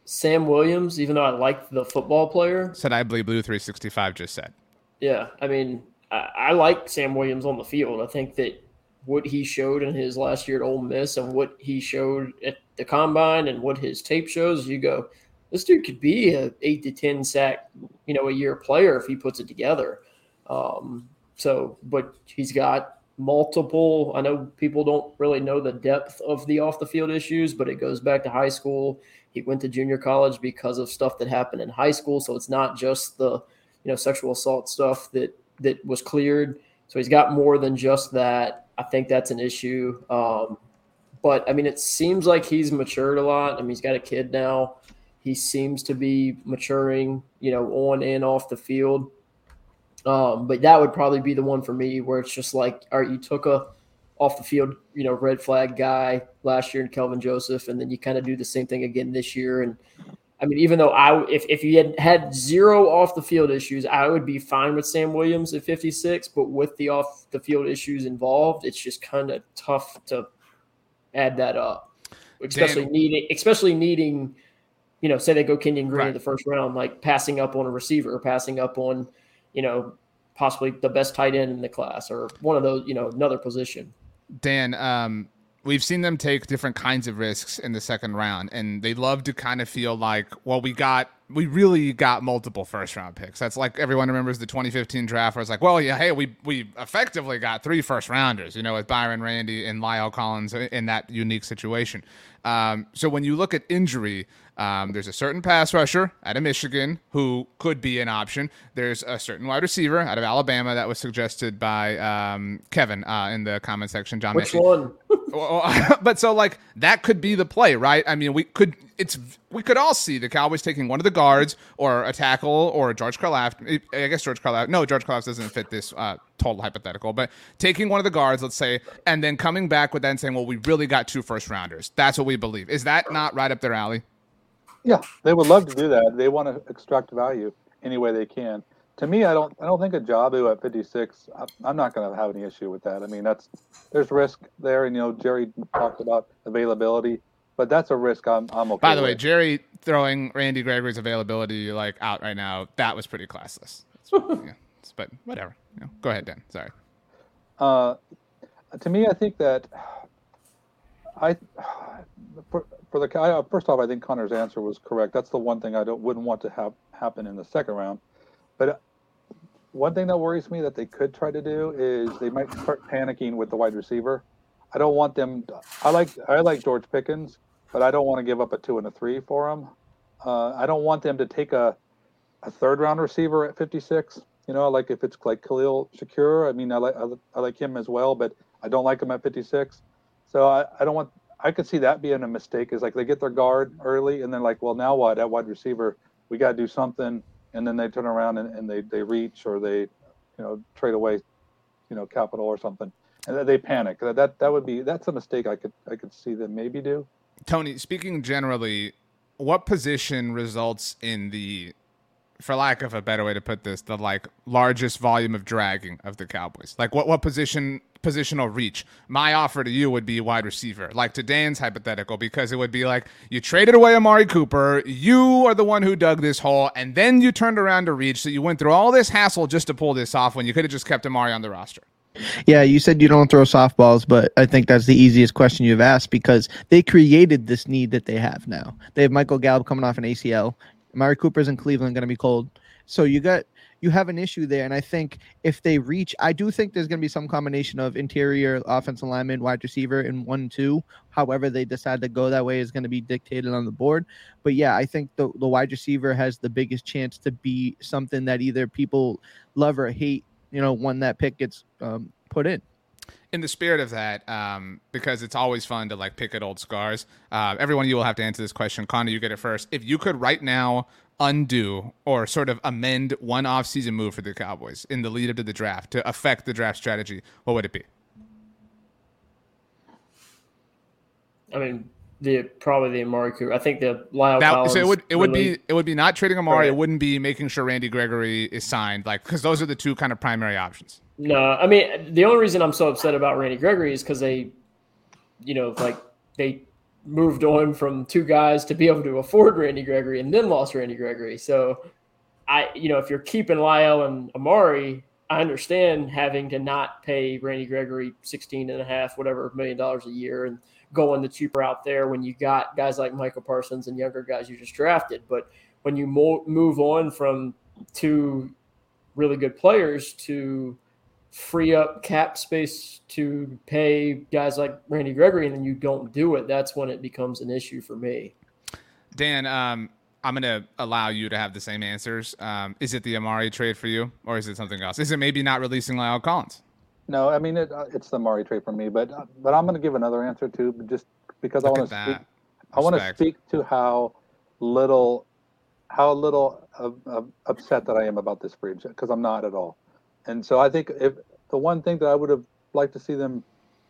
Sam Williams, even though I like the football player. Said I believe Blue 365 just said. Yeah, I mean, I, I like Sam Williams on the field. I think that what he showed in his last year at Ole Miss and what he showed at the combine and what his tape shows, you go, this dude could be a eight to ten sack, you know, a year player if he puts it together. Um, so, but he's got multiple. I know people don't really know the depth of the off the field issues, but it goes back to high school. He went to junior college because of stuff that happened in high school, so it's not just the you know sexual assault stuff that that was cleared. So he's got more than just that. I think that's an issue. Um, but I mean, it seems like he's matured a lot. I mean, he's got a kid now. He seems to be maturing, you know, on and off the field. Um, but that would probably be the one for me where it's just like, all right, you took a off the field, you know, red flag guy last year in Kelvin Joseph, and then you kind of do the same thing again this year. And I mean, even though I, if, if you had had zero off the field issues, I would be fine with Sam Williams at 56. But with the off the field issues involved, it's just kind of tough to add that up, especially needing, especially needing you know, say they go Kenyon Green right. in the first round, like passing up on a receiver, or passing up on, you know, possibly the best tight end in the class, or one of those, you know, another position. Dan, um, we've seen them take different kinds of risks in the second round, and they love to kind of feel like, well, we got we really got multiple first round picks. That's like everyone remembers the 2015 draft where it's like, well, yeah, hey, we we effectively got three first rounders, you know, with Byron Randy and La'el Collins in that unique situation. Um, so when you look at injury, um, there's a certain pass rusher out of Michigan who could be an option. There's a certain wide receiver out of Alabama that was suggested by um, Kevin uh, in the comment section. John, which one? but so like that could be the play, right? I mean, we could it's we could all see the Cowboys taking one of the guards or a tackle or George Karlaftis. I guess George Karlaftis. No, George Karlaftis doesn't fit this uh, total hypothetical. But taking one of the guards, let's say, and then coming back with that and saying, "Well, we really got two first rounders." That's what we believe. Is that not right up their alley? Yeah, they would love to do that. They want to extract value any way they can. To me, I don't. I don't think Ojabo at 56. I'm not going to have any issue with that. I mean, that's there's risk there, and you know, Jerry talked about availability, but that's a risk. I'm. I'm okay. By the with. way, Jerry throwing Randy Gregory's availability like out right now. That was pretty classless. yeah, but whatever. You know, go ahead, Dan. Sorry. Uh, to me, I think that I for, for the uh, first off, I think Connor's answer was correct. That's the one thing I don't wouldn't want to have happen in the second round. But uh, one thing that worries me that they could try to do is they might start panicking with the wide receiver. I don't want them. I like I like George Pickens, but I don't want to give up a two and a three for him. Uh, I don't want them to take a a third round receiver at 56. You know, I like if it's like Khalil Shakir. I mean, I like I, I like him as well, but I don't like him at 56. So I, I don't want I could see that being a mistake. Is like they get their guard early, and then like, well, now what? At wide receiver, we got to do something, and then they turn around and, and they they reach or they, you know, trade away, you know, capital or something, and they panic. That that that would be that's a mistake I could I could see them maybe do. Tony, speaking generally, what position results in the for lack of a better way to put this, the like largest volume of dragging of the Cowboys? Like what what position positional reach? My offer to you would be wide receiver, like to Dan's hypothetical, because it would be like you traded away Amari Cooper, you are the one who dug this hole, and then you turned around to reach, so you went through all this hassle just to pull this off when you could have just kept Amari on the roster. Yeah, you said you don't throw softballs, but I think that's the easiest question you've asked because they created this need that they have now. They have Michael Gallup coming off an ACL. Mari Cooper's in Cleveland going to be cold. So you got you have an issue there. And I think if they reach, I do think there's going to be some combination of interior offensive lineman, wide receiver, and one, two. However, they decide to go that way is going to be dictated on the board. But yeah, I think the, the wide receiver has the biggest chance to be something that either people love or hate, you know, when that pick gets um, put in in the spirit of that, um, because it's always fun to like pick at old scars. Uh, everyone, you will have to answer this question. Connor, you get it first. If you could right now undo or sort of amend one offseason move for the Cowboys in the lead up to the draft to affect the draft strategy, what would it be? I mean, the probably the Amari Cooper. I think the La'el that, Collins. So it would it would really, be it would be not trading Amari. Right. It wouldn't be making sure Randy Gregory is signed, like because those are the two kind of primary options. No, I mean the only reason I'm so upset about Randy Gregory is because they, you know, like they moved on from two guys to be able to afford Randy Gregory and then lost Randy Gregory. So I, you know, if you're keeping La'el and Amari, I understand having to not pay Randy Gregory 16 and a half, whatever million dollars a year and going the cheaper out there when you got guys like Micah Parsons and younger guys you just drafted. But when you mo- move on from two really good players to free up cap space to pay guys like Randy Gregory and then you don't do it, that's when it becomes an issue for me. Dan, um, I'm going to allow you to have the same answers. Um, is it the Amari trade for you, or is it something else? Is it maybe not releasing La'el Collins? No, I mean it, uh, it's the Mari trade for me, but uh, but I'm going to give another answer too, just because Look I want to speak. that. I want to speak to how little, how little uh, upset that I am about this bridge because I'm not at all. And so I think if the one thing that I would have liked to see them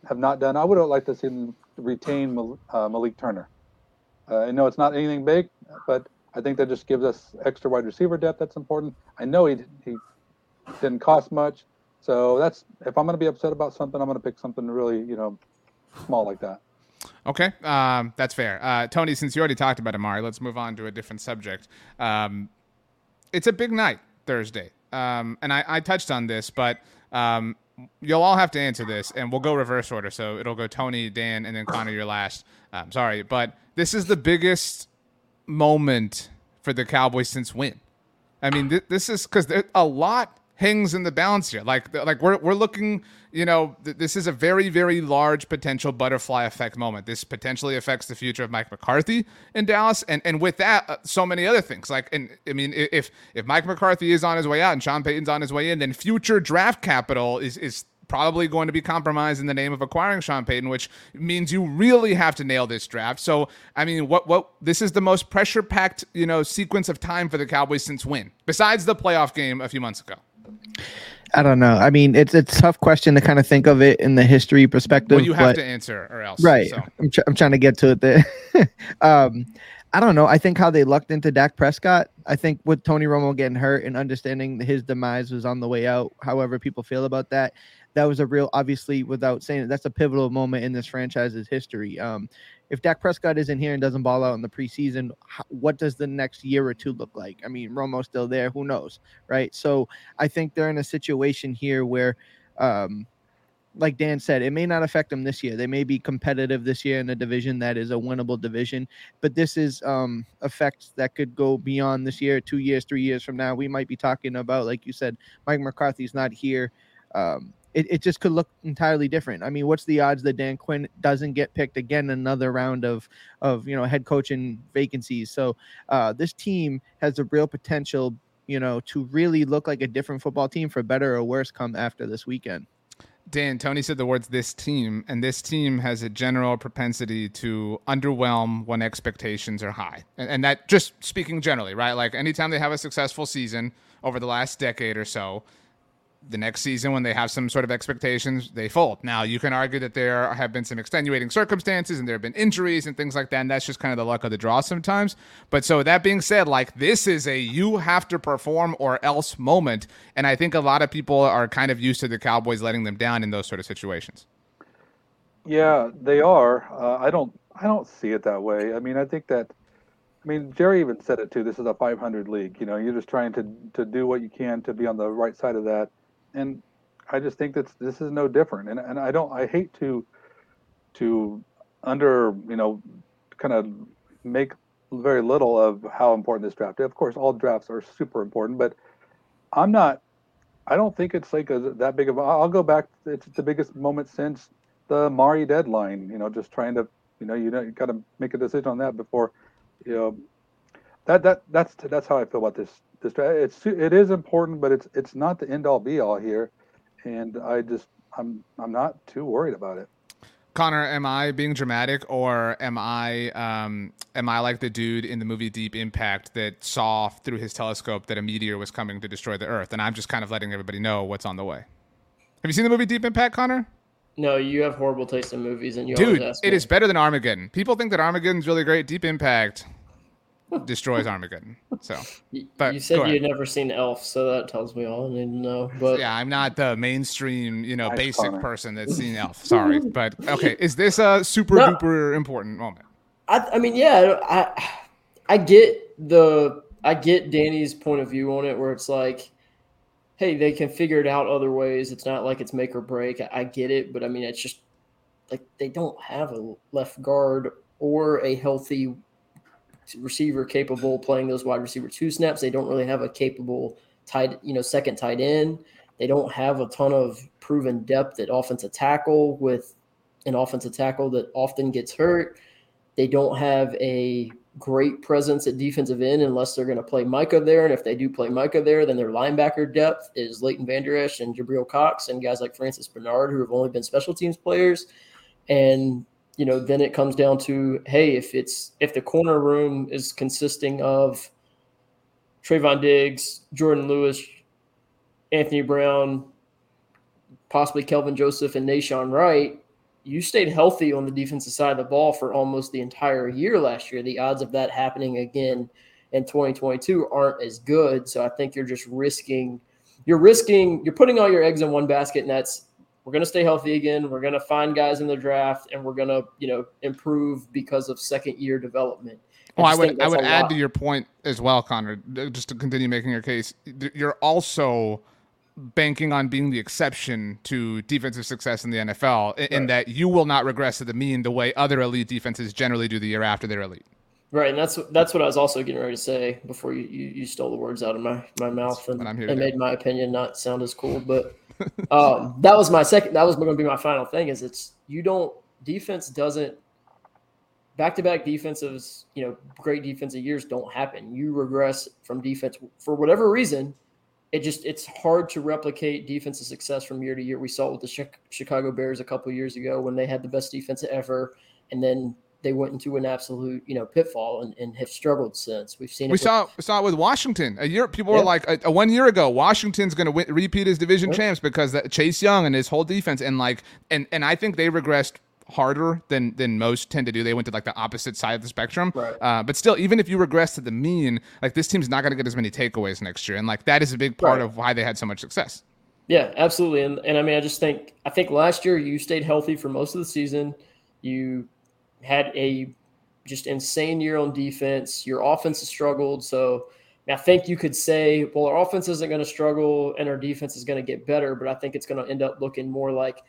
have not done, I would have liked to see them retain Mal- uh, Malik Turner. Uh, I know it's not anything big, but I think that just gives us extra wide receiver depth. That's important. I know he he didn't cost much, so that's if I'm going to be upset about something, I'm going to pick something really you know small like that. Okay, um, that's fair. Uh, Tony, since you already talked about Amari, let's move on to a different subject. Um, it's a big night Thursday, um, and I, I touched on this, but um, you'll all have to answer this, and we'll go reverse order. So it'll go Tony, Dan, and then Connor. Your last. Um, sorry, but this is the biggest moment for the Cowboys since when? I mean, th- this is because a lot hangs in the balance here. Like, like we're we're looking. You know, th- this is a very very large potential butterfly effect moment. This potentially affects the future of Mike McCarthy in Dallas, and and with that, uh, so many other things. Like, and I mean, if if Mike McCarthy is on his way out and Sean Payton's on his way in, then future draft capital is is probably going to be compromised in the name of acquiring Sean Payton, which means you really have to nail this draft. So, I mean, what what this is the most pressure packed you know sequence of time for the Cowboys since when, besides the playoff game a few months ago. I don't know. I mean, it's it's a tough question to kind of think of it in the history perspective. Well, you have but- to answer or else. Right. So. I'm, tr- I'm trying to get to it there. um, I don't know. I think how they lucked into Dak Prescott. I think with Tony Romo getting hurt and understanding his demise was on the way out, however people feel about that, that was a real, obviously, without saying it, that's a pivotal moment in this franchise's history. Um, if Dak Prescott isn't here and doesn't ball out in the preseason, what does the next year or two look like? I mean, Romo's still there. Who knows? Right. So I think they're in a situation here where, um, like Dan said, it may not affect them this year. They may be competitive this year in a division that is a winnable division, but this is um, effects that could go beyond this year, two years, three years from now. We might be talking about, like you said, Mike McCarthy's not here. Um, it, it just could look entirely different. I mean, what's the odds that Dan Quinn doesn't get picked again another round of of you know head coaching vacancies? So uh, this team has a real potential, you know, to really look like a different football team for better or worse come after this weekend. Dan, Tony said the words this team, and this team has a general propensity to underwhelm when expectations are high. And, and that just speaking generally, right? Like anytime they have a successful season over the last decade or so, the next season when they have some sort of expectations, they fold. Now, you can argue that there have been some extenuating circumstances and there have been injuries and things like that, and that's just kind of the luck of the draw sometimes. But so that being said, like this is a you have to perform or else moment, and I think a lot of people are kind of used to the Cowboys letting them down in those sort of situations. Yeah, they are. Uh, I don't. I don't see it that way. I mean, I think that. I mean, Jerry even said it too. This is a 500 league. You know, you're just trying to to do what you can to be on the right side of that and I just think that this is no different. And and I don't I hate to to under you know kind of make very little of how important this draft is. Of course, all drafts are super important, but I'm not. I don't think it's like a, that big of. I'll go back. It's the biggest moment since the Mari deadline. You know, just trying to. You know, you know, you got to make a decision on that before. You know, that that that's that's how I feel about this it's it is important, but it's it's not the end all be all here, and I just I'm I'm not too worried about it. Connor, am I being dramatic, or am I um, am I like the dude in the movie Deep Impact that saw through his telescope that a meteor was coming to destroy the Earth, and I'm just kind of letting everybody know what's on the way? Have you seen the movie Deep Impact, Connor? No, you have horrible taste in movies, and you dude, it is better than Armageddon. People think that Armageddon's really great. Deep Impact destroys Armageddon. So, but you said you'd never seen Elf, so that tells me all I need to know. But yeah, I'm not the mainstream, you know, basic person that's seen Elf. Sorry, but okay, is this a super no, duper important moment? I, I mean, yeah, I, I get the, I get Danny's point of view on it, where it's like, hey, they can figure it out other ways. It's not like it's make or break. I, I get it, but I mean, it's just like they don't have a left guard or a healthy receiver capable playing those wide receiver two snaps. They don't really have a capable tight, you know, second tight end. They don't have a ton of proven depth at offensive tackle with an offensive tackle that often gets hurt. They don't have a great presence at defensive end unless they're going to play Micah there. And if they do play Micah there, then their linebacker depth is Leighton Vander Esch and Jabril Cox and guys like Francis Bernard who have only been special teams players. And you know, then it comes down to hey, if it's if the corner room is consisting of Trevon Diggs, Jourdan Lewis, Anthony Brown, possibly Kelvin Joseph, and Nahshon Wright, you stayed healthy on the defensive side of the ball for almost the entire year last year. The odds of that happening again in 2022 aren't as good. So I think you're just risking, you're risking, you're putting all your eggs in one basket, and that's we're going to stay healthy again. We're going to find guys in the draft, and we're going to, you know, improve because of second year development. Well, I, I would I would add lot. to your point as well, Connor, just to continue making your case. You're also banking on being the exception to defensive success in the NFL, in, right. that you will not regress to the mean the way other elite defenses generally do the year after they're elite. Right, and that's that's what I was also getting ready to say before you, you, you stole the words out of my, my mouth and, and made my opinion not sound as cool. But um, that was my second. That was going to be my final thing. Is it's you don't defense doesn't back to back defensives. You know, great defensive years don't happen. You regress from defense for whatever reason. It just it's hard to replicate defensive success from year to year. We saw it with the Chicago Bears a couple years ago when they had the best defense ever, and then they went into an absolute you know pitfall and, and have struggled since. We've seen. We saw with, saw it with Washington a year. People yeah. were like a, a, one year ago, Washington's going to repeat as division yeah. champs because that Chase Young and his whole defense and like and and I think they regressed harder than than most tend to do. They went to like the opposite side of the spectrum. Right. Uh, but still, even if you regress to the mean, like this team's not going to get as many takeaways next year, and like that is a big part right. of why they had so much success. Yeah, absolutely. And and I mean, I just think I think last year you stayed healthy for most of the season. You had a just insane year on defense. Your offense has struggled. So I think you could say, well, our offense isn't going to struggle and our defense is going to get better, but I think it's going to end up looking more like,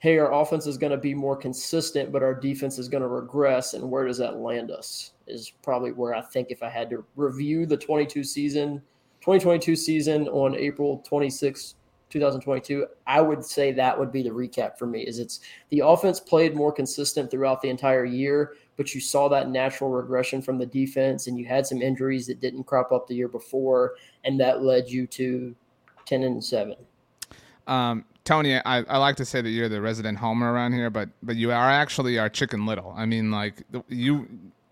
hey, our offense is going to be more consistent, but our defense is going to regress. And where does that land us? Is probably where I think if I had to review the 22 season, 2022 season on April 26, 2022, I would say that would be the recap for me. Is it's the offense played more consistent throughout the entire year, but you saw that natural regression from the defense, and you had some injuries that didn't crop up the year before, and that led you to ten and seven. Um, Tony, I, I like to say that you're the resident homer around here, but but you are actually our chicken little. I mean, like you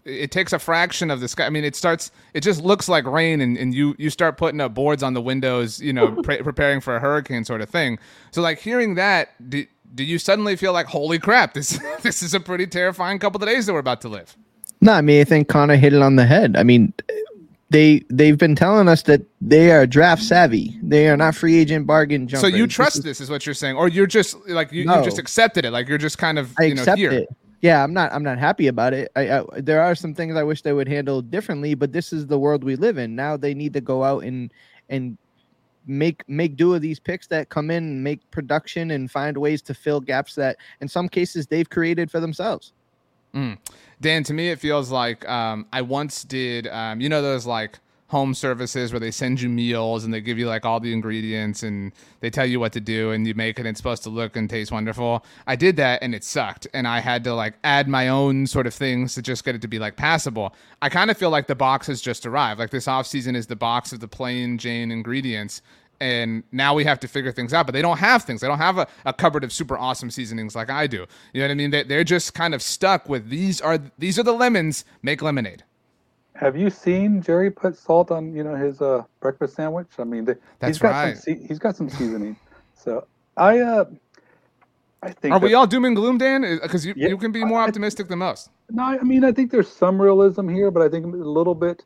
it takes a fraction of the sky. I mean, it starts, it just looks like rain, and, and you you start putting up boards on the windows, you know, pre- preparing for a hurricane sort of thing. So like hearing that, do, do you suddenly feel like holy crap, this this is a pretty terrifying couple of days that we're about to live? No, I mean I think Connor hit it on the head. I mean, they they've been telling us that they are draft savvy. They are not free agent bargain jumpers. So you trust this is, this is what you're saying, or you're just like you, No. you just accepted it, like you're just kind of I you know accept here. it. Yeah, I'm not. I'm not happy about it. I, I there are some things I wish they would handle differently, but this is the world we live in. Now they need to go out and and make make do of these picks that come in, make production, and find ways to fill gaps that in some cases they've created for themselves. Dan, to me, it feels like um, I once did, um, you know, those like home services where they send you meals and they give you like all the ingredients and they tell you what to do and you make it and it's supposed to look and taste wonderful. I did that and it sucked. And I had to like add my own sort of things to just get it to be like passable. I kind of feel like the box has just arrived. Like this off season is the box of the plain Jane ingredients and now we have to figure things out but they don't have things they don't have a, a cupboard of super awesome seasonings like i do you know what i mean they, they're just kind of stuck with these are these are the lemons make lemonade Have you seen Jerry put salt on you know his uh, breakfast sandwich? I mean, the, That's he's got right. some he's got some seasoning. So I uh, I think are we all doom and gloom dan because you, Yeah, you can be more I- optimistic than most No, I mean I think there's some realism here, but I think a little bit,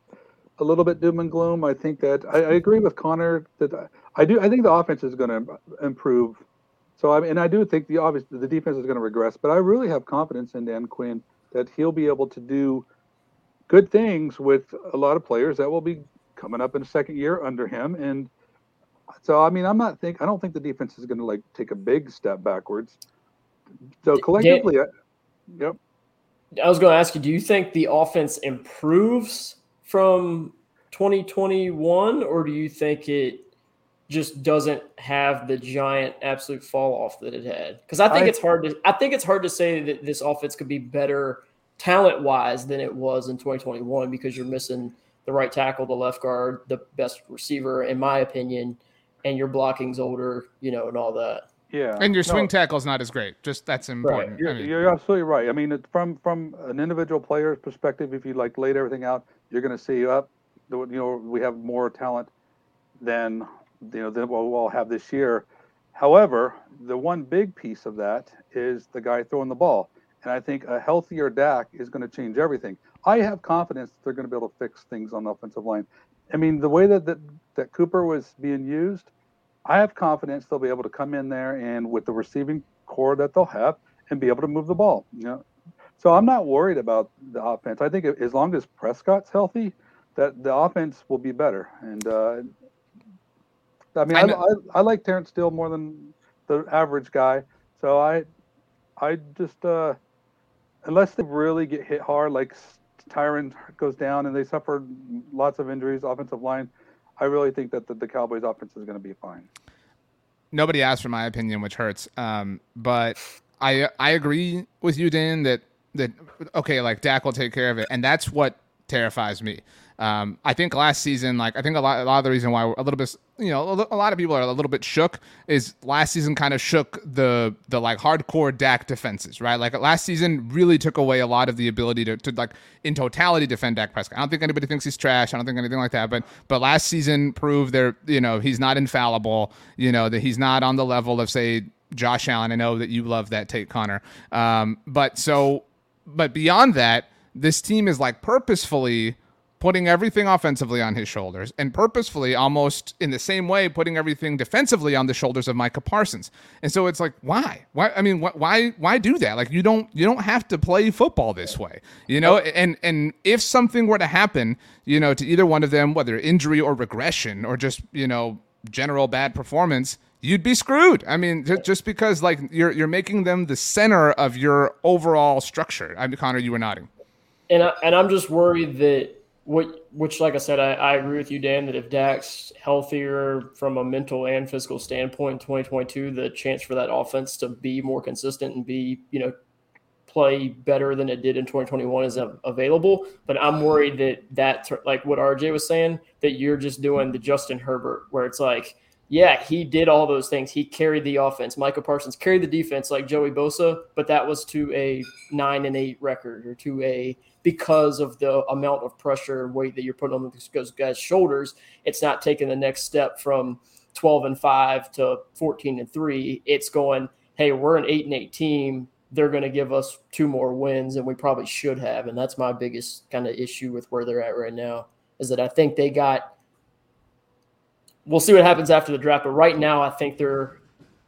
a little bit doom and gloom. I think that I, I agree with Connor that I, I do. I think the offense is going to improve. So I mean, and I do think the obvious the defense is going to regress, but I really have confidence in Dan Quinn that he'll be able to do good things with a lot of players that will be coming up in the second year under him. And so I mean, I'm not think I don't think the defense is going to like take a big step backwards. So collectively, I, yep. I was going to ask you, do you think the offense improves from 2021, or do you think it just doesn't have the giant absolute fall off that it had? Because I think I- it's hard to I think it's hard to say that this offense could be better talent wise than it was in 2021 because you're missing the right tackle, the left guard, the best receiver, in my opinion, and your blocking's older, you know, and all that. Yeah. and your No, swing tackle's not as great just that's important You're, I mean, you're absolutely right. I mean, it- from from an individual player's perspective, if you like laid everything out, you're going to see oh, up. you know, we have more talent than you know than what we'll all have this year. However, the one big piece of that is the guy throwing the ball, and I think a healthier Dak is going to change everything. I have confidence that they're going to be able to fix things on the offensive line. I mean, the way that that, that Cooper was being used, I have confidence they'll be able to come in there and with the receiving corps that they'll have and be able to move the ball. You know, so I'm not worried about the offense. I think as long as Prescott's healthy, that the offense will be better. And uh, I mean, I I, I, I like Terence Steele more than the average guy. So I, I just uh, unless they really get hit hard, like Tyron goes down and they suffer lots of injuries, offensive line. I really think that the, the Cowboys' offense is going to be fine. nobody asked for my opinion, which hurts. Um, but I I agree with you, Dan, that that okay, like Dak will take care of it, and that's what terrifies me. Um, I think last season, like I think a lot, a lot of the reason why a little bit, you know, a lot of people are a little bit shook is last season kind of shook the the like hardcore Dak defenses, right? Like last season really took away a lot of the ability to, to like in totality defend Dak Prescott. I don't think anybody thinks he's trash. I don't think anything like that. But but last season proved there, you know, he's not infallible. You know that he's not on the level of say Josh Allen. I know that you love that take, Connor. Um, but so, but beyond that, this team is like purposefully putting everything offensively on his shoulders and purposefully almost in the same way putting everything defensively on the shoulders of Micah Parsons. And so it's like why? Why I mean wh- why why do that? Like you don't you don't have to play football this way. You know, and and if something were to happen, you know, to either one of them whether injury or regression or just, you know, general bad performance, you'd be screwed. I mean, ju- just because like you're you're making them the center of your overall structure. I mean, Connor, you were nodding. And I, and I'm just worried that what which like I said, I, I agree with you, Dan, that if Dak's healthier from a mental and physical standpoint in 2022, the chance for that offense to be more consistent and be, you know, play better than it did in 2021 is available. But I'm worried that that like what RJ was saying, that you're just doing the Justin Herbert, where it's like yeah, he did all those things. He carried the offense. Micah Parsons carried the defense like Joey Bosa, but that was to a nine and eight record or to a because of the amount of pressure and weight that you're putting on those guys' shoulders. It's not taking the next step from 12 and five to 14 and three. It's going, hey, we're an eight and eight team. They're going to give us two more wins, and we probably should have. And that's my biggest kind of issue with where they're at right now is that I think they got we'll see what happens after the draft. But right now, I think they're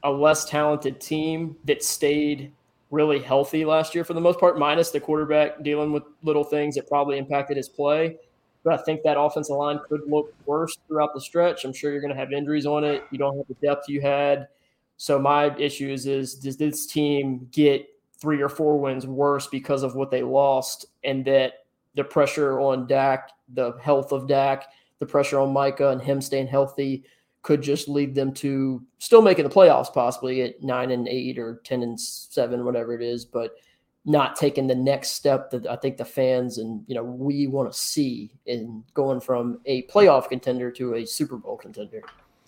a less talented team that stayed really healthy last year for the most part, minus the quarterback dealing with little things that probably impacted his play. But I think that offensive line could look worse throughout the stretch. I'm sure you're going to have injuries on it. You don't have the depth you had. So my issue is, is does this team get three or four wins worse because of what they lost and that the pressure on Dak, the health of Dak – the pressure on Micah and him staying healthy could just lead them to still making the playoffs possibly at nine and eight or 10 and seven, whatever it is, but not taking the next step that I think the fans and, you know, we want to see in going from a playoff contender to a Super Bowl contender.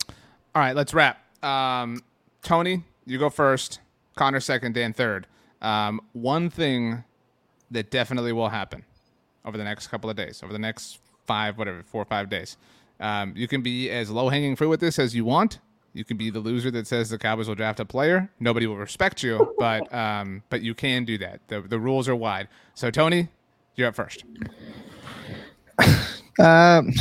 All right, let's wrap. Um, Tony, you go first. Connor second, Dan third. Um, one thing that definitely will happen over the next couple of days, over the next five, whatever, four or five days. Um, you can be as low hanging fruit with this as you want. You can be the loser that says the Cowboys will draft a player. Nobody will respect you, but um, but you can do that. The the rules are wide. So Tony, you're up first. Um,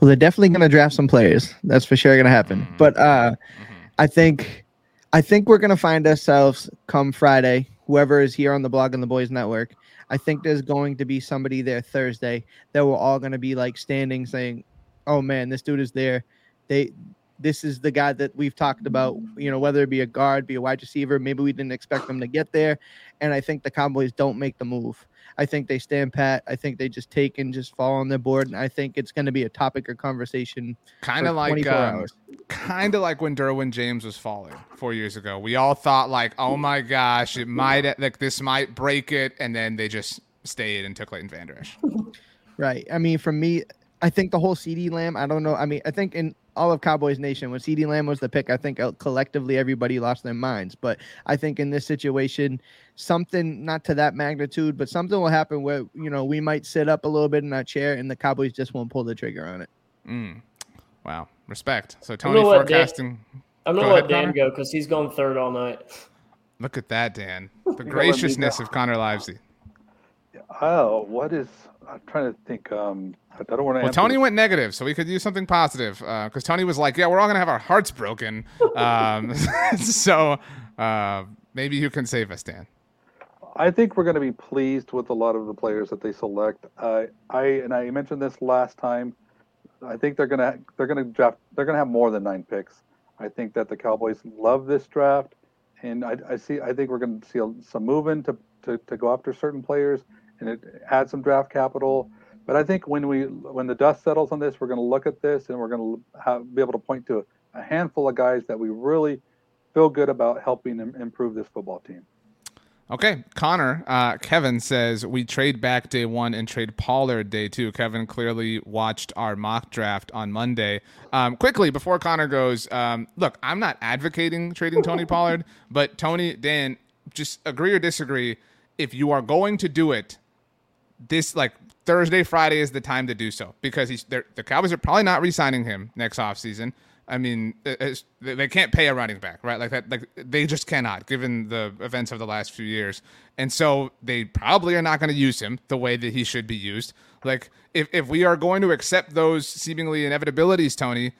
well, they're definitely going to draft some players. That's for sure going to happen. Mm-hmm. But uh, mm-hmm. I think I think we're going to find ourselves come Friday. Whoever is here on the Blogging the Boys Network, I think there's going to be somebody there Thursday that we're all going to be like standing saying, "Oh man, this dude is there." They this is the guy that we've talked about, you know, whether it be a guard, be a wide receiver, maybe we didn't expect them to get there. And I think the Cowboys don't make the move. I think they stand pat. I think they just take and just fall on their board. And I think it's going to be a topic or conversation. Kind of like, um, kind of like when Derwin James was falling four years ago. We all thought like, oh my gosh, it might like this might break it, and then they just stayed and took Leighton Vander Esch. Right. I mean, for me, I think the whole CeeDee Lamb. I don't know. I mean, I think in all of Cowboys Nation when CeeDee Lamb was the pick, I think uh, collectively everybody lost their minds. But I think in this situation, something not to that magnitude, but something will happen where you know we might sit up a little bit in our chair and the Cowboys just won't pull the trigger on it. Mm. Wow, respect. So Tony I'm forecasting. Dan, I'm gonna let Dan go because he's going third all night. Look at that, Dan. The graciousness of Connor Livesay. Oh, what is? I'm trying to think. Um, I don't want to. Well, Tony went negative, so we could use something positive because uh, Tony was like, "Yeah, we're all gonna have our hearts broken." um, so uh, maybe you can save us, Dan. I think we're going to be pleased with a lot of the players that they select. Uh, I and I mentioned this last time. I think they're gonna they're gonna draft they're gonna have more than nine picks. I think that the Cowboys love this draft, and I, I see I think we're going to see some movement to, to to go after certain players and it add some draft capital. But I think when we when the dust settles on this, we're going to look at this and we're going to be able to point to a, a handful of guys that we really feel good about helping improve this football team. Okay, Connor, uh, Kevin says we trade back day one and trade Pollard day two. Kevin clearly watched our mock draft on Monday. Um, quickly, before Connor goes, um, look, I'm not advocating trading Tony Pollard, but Tony, Dan, just agree or disagree. If you are going to do it, this like Thursday, Friday is the time to do so because he's the Cowboys are probably not re-signing him next offseason. I mean, uh, they can't pay a running back, right? Like that, like they just cannot, given the events of the last few years. And so they probably are not going to use him the way that he should be used. Like, if, if we are going to accept those seemingly inevitabilities, Tony,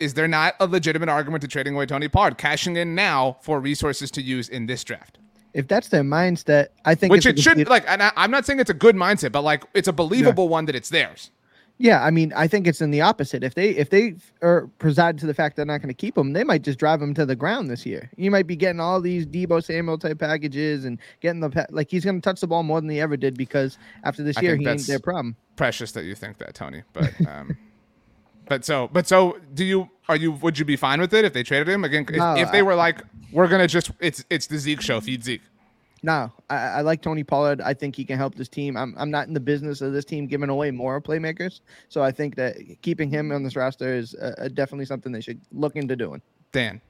is there not a legitimate argument to trading away Tony Pollard, cashing in now for resources to use in this draft? If that's their mindset, I think which it should like. And I, am not saying it's a good mindset, but like it's a believable yeah. one that it's theirs. Yeah, I mean, I think it's in the opposite. If they if they are preside to the fact they're not going to keep him, they might just drive him to the ground this year. You might be getting all these Deebo Samuel type packages and getting the like he's going to touch the ball more than he ever did because after this I year he ain't their problem. Precious that you think that, Tony, but. um But so, but so, do you? Are you? Would you be fine with it if they traded him again? If, no, if they were like, we're gonna just, it's it's the Zeke show, feed Zeke. No, I, I, like Tony Pollard. I think he can help this team. I'm I'm not in the business of this team giving away more playmakers, so I think that keeping him on this roster is uh, definitely something they should look into doing. Dan.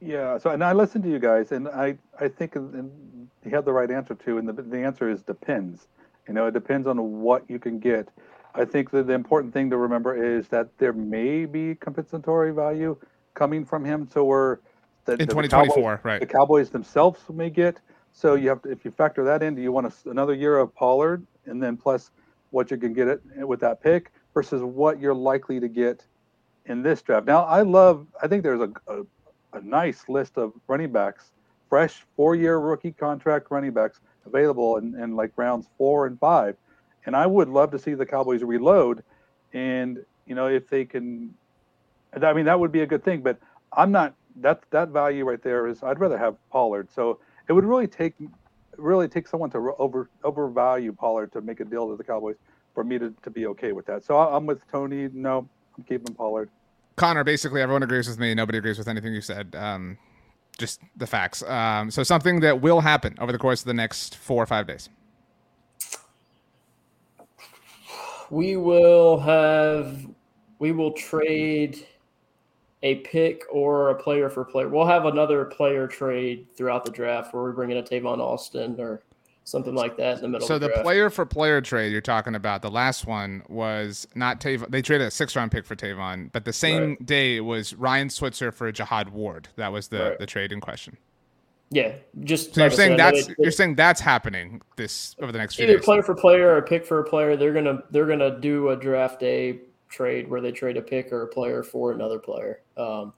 Yeah. So and I listened to you guys, and I I think you had the right answer too, and the the answer is depends. You know, it depends on what you can get. I think that the important thing to remember is that there may be compensatory value coming from him. So we're the, in 2024, right? The Cowboys themselves may get. So you have to, if you factor that in, do you want a, another year of Pollard, and then plus what you can get it with that pick versus what you're likely to get in this draft. Now, I love. I think there's a, a, a nice list of running backs, fresh four-year rookie contract running backs available in, in like rounds four and five, and I would love to see the Cowboys reload, and you know if they can, I mean that would be a good thing. But I'm not. That that value right there is. I'd rather have Pollard. So it would really take really take someone to over overvalue Pollard to make a deal to the Cowboys for me to, to be okay with that. So I'm with Tony. No, I'm keeping Pollard. Connor, basically everyone agrees with me. Nobody agrees with anything you said. Um, just the facts. Um, so something that will happen over the course of the next four or five days. We will have. We will trade a pick or a player for player. We'll have another player trade throughout the draft where we're bringing a Tavon Austin or something like that in the middle. So the, the player for player trade you're talking about, the last one was not Tavon. They traded a six round pick for Tavon, but the same right. day it was Ryan Switzer for Jihad Ward. That was the right. the trade in question. Yeah, just so like you're saying said, that's you're saying that's happening this over the next few either days. player for player or pick for a player. They're gonna they're gonna do a draft day trade where they trade a pick or a player for another player. Um,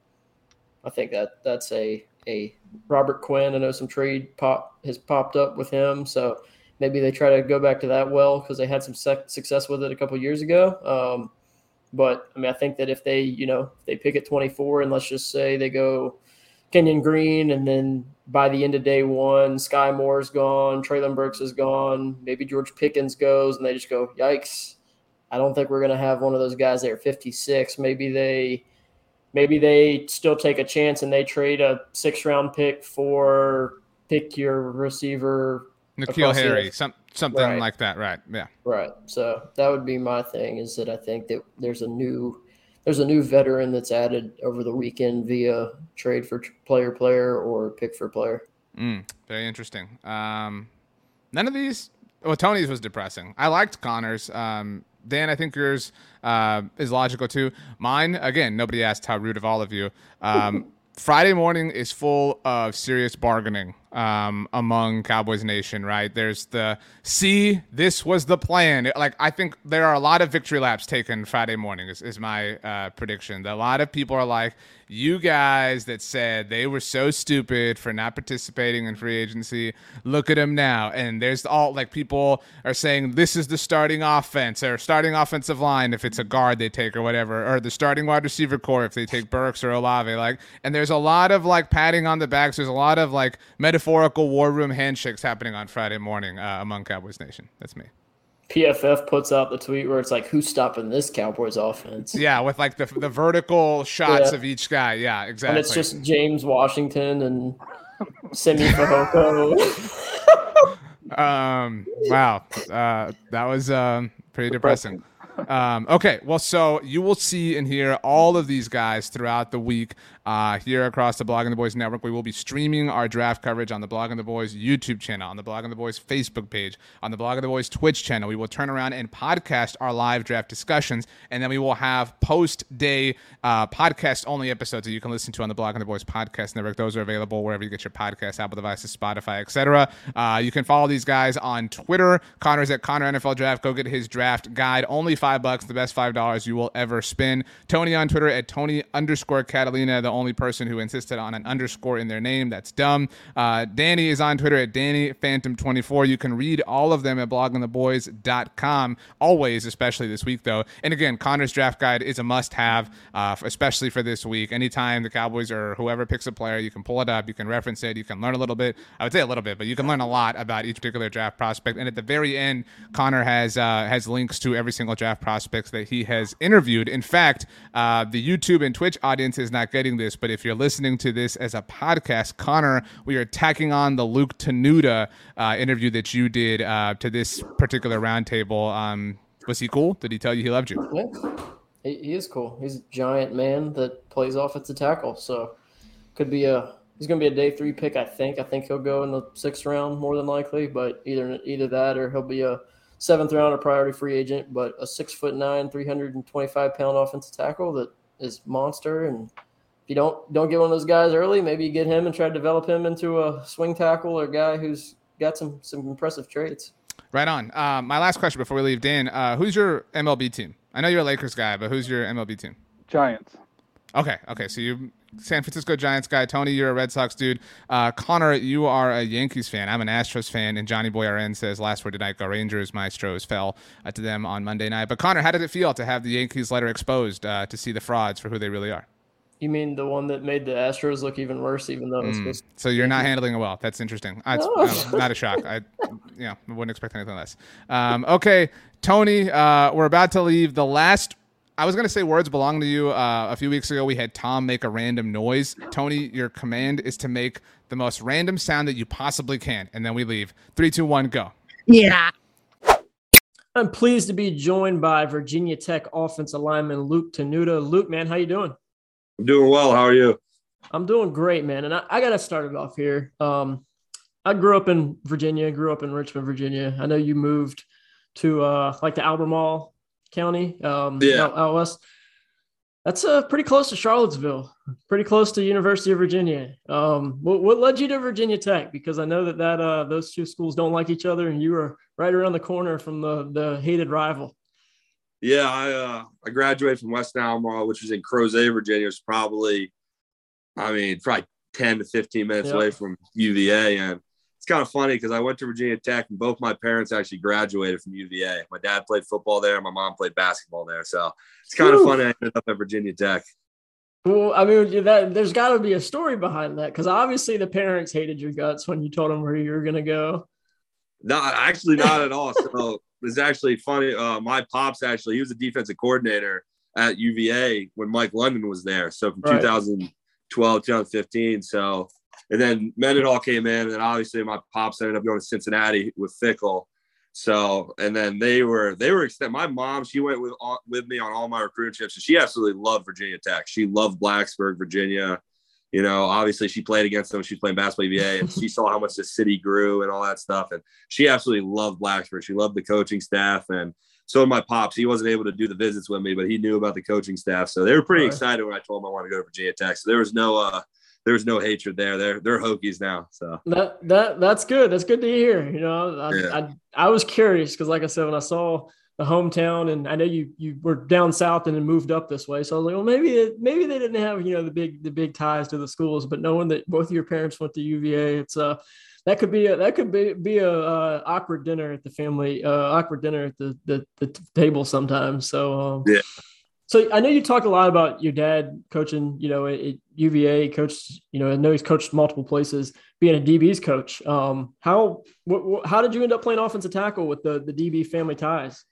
I think that that's a a Robert Quinn. I know some trade pop has popped up with him, so maybe they try to go back to that well because they had some success with it a couple years ago. Um, but I mean, I think that if they you know if they pick at 24 and let's just say they go Kenyon Green and then by the end of day one, Skyy Moore's gone, Treylon Burks is gone, maybe George Pickens goes, and they just go, yikes, I don't think we're going to have one of those guys there 56. Maybe they maybe they still take a chance and they trade a six round pick for pick your receiver N'Keal Harry, some, something right. like that, right? Yeah. Right. So that would be my thing is that I think that there's a new there's a new veteran that's added over the weekend via trade for player player or pick for player. Mm, very interesting. Um, none of these well, Tony's was depressing. I liked Connor's. Um, Dan, I think yours uh, is logical too. Mine, again, nobody asked how rude of all of you. Um, Friday morning is full of serious bargaining um, among Cowboys Nation, right? There's the see, this was the plan. Like, I think there are a lot of victory laps taken Friday morning, is, is my uh, prediction. A lot of people are like, you guys that said they were so stupid for not participating in free agency, look at them now. And there's all like people are saying this is the starting offense or starting offensive line if it's a guard they take or whatever, or the starting wide receiver corps if they take Burks or Olave. Like, and there's a lot of like patting on the backs. There's a lot of like metaphorical war room handshakes happening on Friday morning uh, among Cowboys Nation. That's me. PFF puts out the tweet where it's like, "Who's stopping this Cowboys offense?" Yeah, with like the the vertical shots yeah. of each guy. Yeah, exactly. And it's just James Washington and Simi Fehoko. um. Wow. Uh, that was um pretty depressing. Um, okay, well, so you will see and hear all of these guys throughout the week uh, here across the Blogging the Boys network. We will be streaming our draft coverage on the Blogging the Boys YouTube channel, on the Blogging the Boys Facebook page, on the Blogging the Boys Twitch channel. We will turn around and podcast our live draft discussions, and then we will have post day uh, podcast only episodes that you can listen to on the Blogging the Boys podcast network. Those are available wherever you get your podcast, Apple devices, Spotify, etc. Uh, you can follow these guys on Twitter. Connor's at Connor NFL Draft. Go get his draft guide. Only five bucks, the best five dollars you will ever spend. Tony on Twitter at Tony underscore Catalina, the only person who insisted on an underscore in their name. That's dumb. Uh, Danny is on Twitter at Danny Phantom 24. You can read all of them at bloggingtheboys.com. Always, especially this week though. And again, Connor's draft guide is a must-have, uh, especially for this week. Anytime the Cowboys or whoever picks a player, you can pull it up, you can reference it, you can learn a little bit. I would say a little bit, but you can learn a lot about each particular draft prospect. And at the very end, Connor has uh, has links to every single draft draft prospects that he has interviewed. In fact, uh, the YouTube and Twitch audience is not getting this, but if you're listening to this as a podcast, Connor, we are tacking on the Luke Tenuta uh, interview that you did uh, to this particular roundtable. Um, was he cool? Did he tell you he loved you? Yeah, he, is cool. He's a giant man that plays offensive tackle, so could be a he's going to be a day three pick. I think. I think he'll go in the sixth round more than likely, but either either that or he'll be a seventh round or priority free agent. But a six foot nine, three hundred and twenty five pound offensive tackle that is monster. And you don't don't get one of those guys early, maybe you get him and try to develop him into a swing tackle or a guy who's got some some impressive traits. Right on. Uh, my last question before we leave, Dan. Uh, who's your MLB team? I know you're a Lakers guy, but who's your MLB team? Giants. Okay, okay. So you San Francisco Giants guy. Tony, you're a Red Sox dude. Uh, Connor, you are a Yankees fan. I'm an Astros fan. And Johnny Boy RN says last word tonight, go Rangers. Maestros fell uh, to them on Monday night. But Connor, how did it feel to have the Yankees letter exposed uh, to see the frauds for who they really are? You mean the one that made the Astros look even worse, even though it's mm. so you're not handling it well. That's interesting. That's no. not a shock. I, yeah, wouldn't expect anything less. Um, okay, Tony, uh, we're about to leave the last I was gonna say words belong to you. Uh, a few weeks ago, we had Tom make a random noise. Tony, your command is to make the most random sound that you possibly can, and then we leave. Three, two, one, go. Yeah. I'm pleased to be joined by Virginia Tech offensive lineman Luke Tenuta. Luke, man, how you doing? I'm doing well. How are you? I'm doing great, man. And I, I got to start it off here. Um, I grew up in Virginia, grew up in Richmond, Virginia. I know you moved to uh, like the Albemarle County, um, yeah. out, out west. That's uh, pretty close to Charlottesville, pretty close to University of Virginia. Um, what, what led you to Virginia Tech? Because I know that that uh, those two schools don't like each other, and you were right around the corner from the the hated rival. Yeah, I uh, I graduated from West Albemarle, which was in Crozet, Virginia. It's probably, I mean, probably ten to fifteen minutes away from UVA, and it's kind of funny because I went to Virginia Tech and both my parents actually graduated from UVA. My dad played football there, my mom played basketball there. So it's kind Ooh. of funny I ended up at Virginia Tech. Well, I mean, that, there's got to be a story behind that because obviously the parents hated your guts when you told them where you were going to go. No, actually, not at all. So it's actually funny. Uh, my pops actually, he was a defensive coordinator at UVA when Mike London was there. So from right. 2012, 2015. So and then Mendenhall came in, and then obviously my pops ended up going to Cincinnati with Fickell. So, and then they were they were extended. My mom, she went with with me on all my recruiting trips, and she absolutely loved Virginia Tech. She loved Blacksburg, Virginia. You know, obviously she played against them. She was playing basketball VA, and she saw how much the city grew and all that stuff. And she absolutely loved Blacksburg. She loved the coaching staff, and so did my pops. He wasn't able to do the visits with me, but he knew about the coaching staff. So they were pretty right. excited when I told them I wanted to go to Virginia Tech. So there was no uh, there's no hatred there. They're they're Hokies now. So that that that's good. That's good to hear. You know, I yeah. I, I was curious because, like I said, when I saw the hometown, and I know you you were down south and then moved up this way, so I was like, well, maybe it, maybe they didn't have you know the big the big ties to the schools, but knowing that both of your parents went to UVA, it's uh that could be a that could be, be a uh, awkward dinner at the family uh, awkward dinner at the the, the table sometimes. So um, yeah. So I know you talked a lot about your dad coaching, you know, at UVA, coached, you know, I know he's coached multiple places, being a DB's coach. Um, how wh- how did you end up playing offensive tackle with the the DB family ties?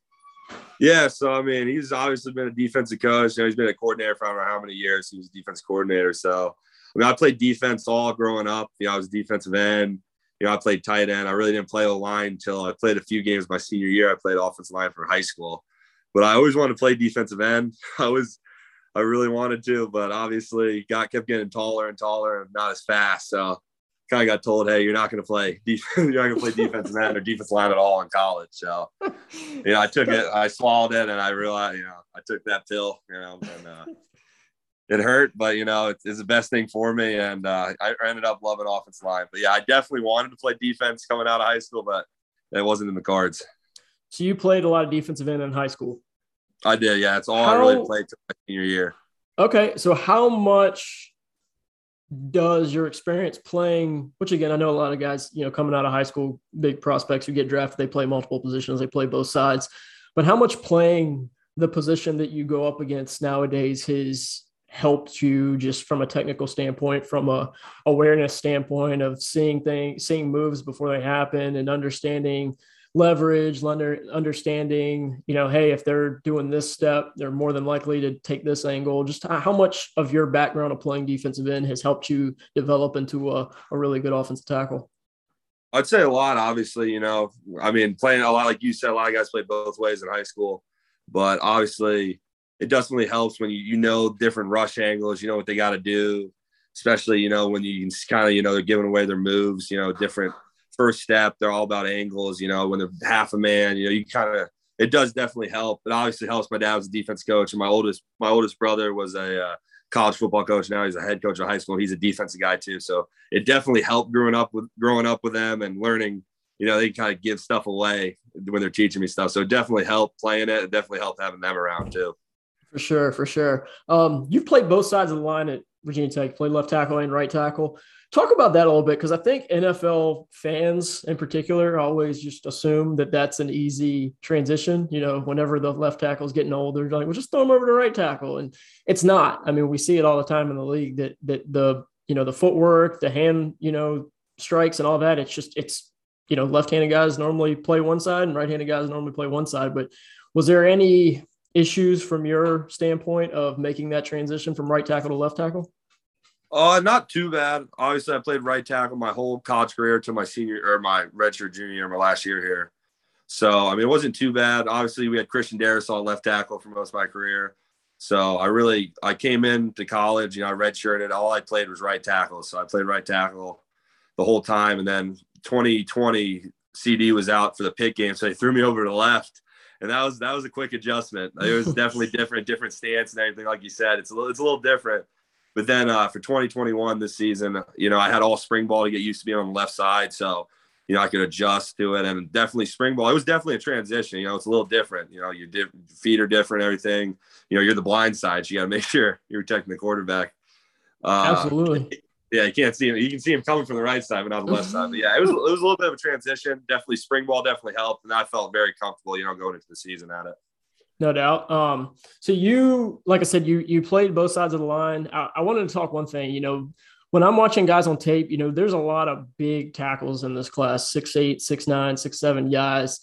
Yeah, so I mean, he's obviously been a defensive coach. You know, he's been a coordinator for I don't know how many years. He was a defense coordinator. So I mean, I played defense all growing up. You know, I was defensive end. You know, I played tight end. I really didn't play a line until I played a few games my senior year. I played offensive line for high school but I always wanted to play defensive end. I was, I really wanted to, but obviously got kept getting taller and taller and not as fast. So kind of got told, hey, you're not going to play, def- you're not going to play defensive end or defense line at all in college. So, you know, I took it, I swallowed it, and I realized, you know, I took that pill, you know, and uh, it hurt, but you know, it's, it's, the best thing for me, and uh, I ended up loving offense line. But yeah, I definitely wanted to play defense coming out of high school, but it wasn't in the cards. So you played a lot of defensive end in high school. I did. Yeah, it's all how, I really played to my senior year. Okay, so how much does your experience playing? Which again, I know a lot of guys, you know, coming out of high school, big prospects who get drafted, they play multiple positions, they play both sides. But how much playing the position that you go up against nowadays has helped you just from a technical standpoint, from a awareness standpoint of seeing things, seeing moves before they happen, and understanding leverage, lender understanding, you know, hey, if they're doing this step, they're more than likely to take this angle. Just how much of your background of playing defensive end has helped you develop into a, a really good offensive tackle? I'd say a lot, obviously, you know, I mean, playing a lot, like you said, a lot of guys play both ways in high school, but obviously it definitely helps when you, you know, different rush angles, you know what they got to do, especially, you know, when you can kind of, you know, they're giving away their moves, you know, different first step. They're all about angles, you know, when they're half a man, you know, you kind of, it does definitely help. It obviously helps. My dad was a defense coach, and my oldest, my oldest brother was a uh, college football coach. Now he's a head coach of high school. He's a defensive guy too. So it definitely helped growing up with growing up with them and learning. You know, they kind of give stuff away when they're teaching me stuff. So it definitely helped playing it. It definitely helped having them around too. For sure, for sure. Um, you've played both sides of the line at Virginia Tech. Played left tackle and right tackle. Talk about that a little bit because I think NFL fans in particular always just assume that that's an easy transition. You know, whenever the left tackle is getting older, they're like, "Well, just throw him over to right tackle," and it's not. I mean, we see it all the time in the league that that the you know the footwork, the hand, you know, strikes and all that. It's just it's you know left-handed guys normally play one side and right-handed guys normally play one side. But was there any issues from your standpoint of making that transition from right tackle to left tackle? Uh, not too bad. Obviously, I played right tackle my whole college career to my senior or my redshirt junior my last year here. So, I mean, it wasn't too bad. Obviously, we had Christian Darrisaw left tackle for most of my career. So, I really, I came into college, you know, I redshirted. All I played was right tackle. So, I played right tackle the whole time. And then 2020, CD was out for the Pitt game. So, they threw me over to the left. And that was that was a quick adjustment. It was definitely different, different stance and everything. Like you said, it's a little, it's a little different but then uh, for 2021 this season, you know, I had all spring ball to get used to being on the left side. So, you know, I could adjust to it and definitely spring ball. It was definitely a transition. You know, it's a little different. You know, your diff- feet are different, everything. You know, you're the blind side. So you got to make sure you're protecting the quarterback. Uh, Absolutely. Yeah, you can't see him. You can see him coming from the right side, but not the left side. But yeah, it was it was a little bit of a transition. Definitely spring ball definitely helped, and I felt very comfortable, you know, going into the season at it. No doubt. Um, so you, like I said, you you played both sides of the line. I, I, wanted to talk one thing. You know, when I'm watching guys on tape, you know, there's a lot of big tackles in this class: six eight, six nine, six seven guys.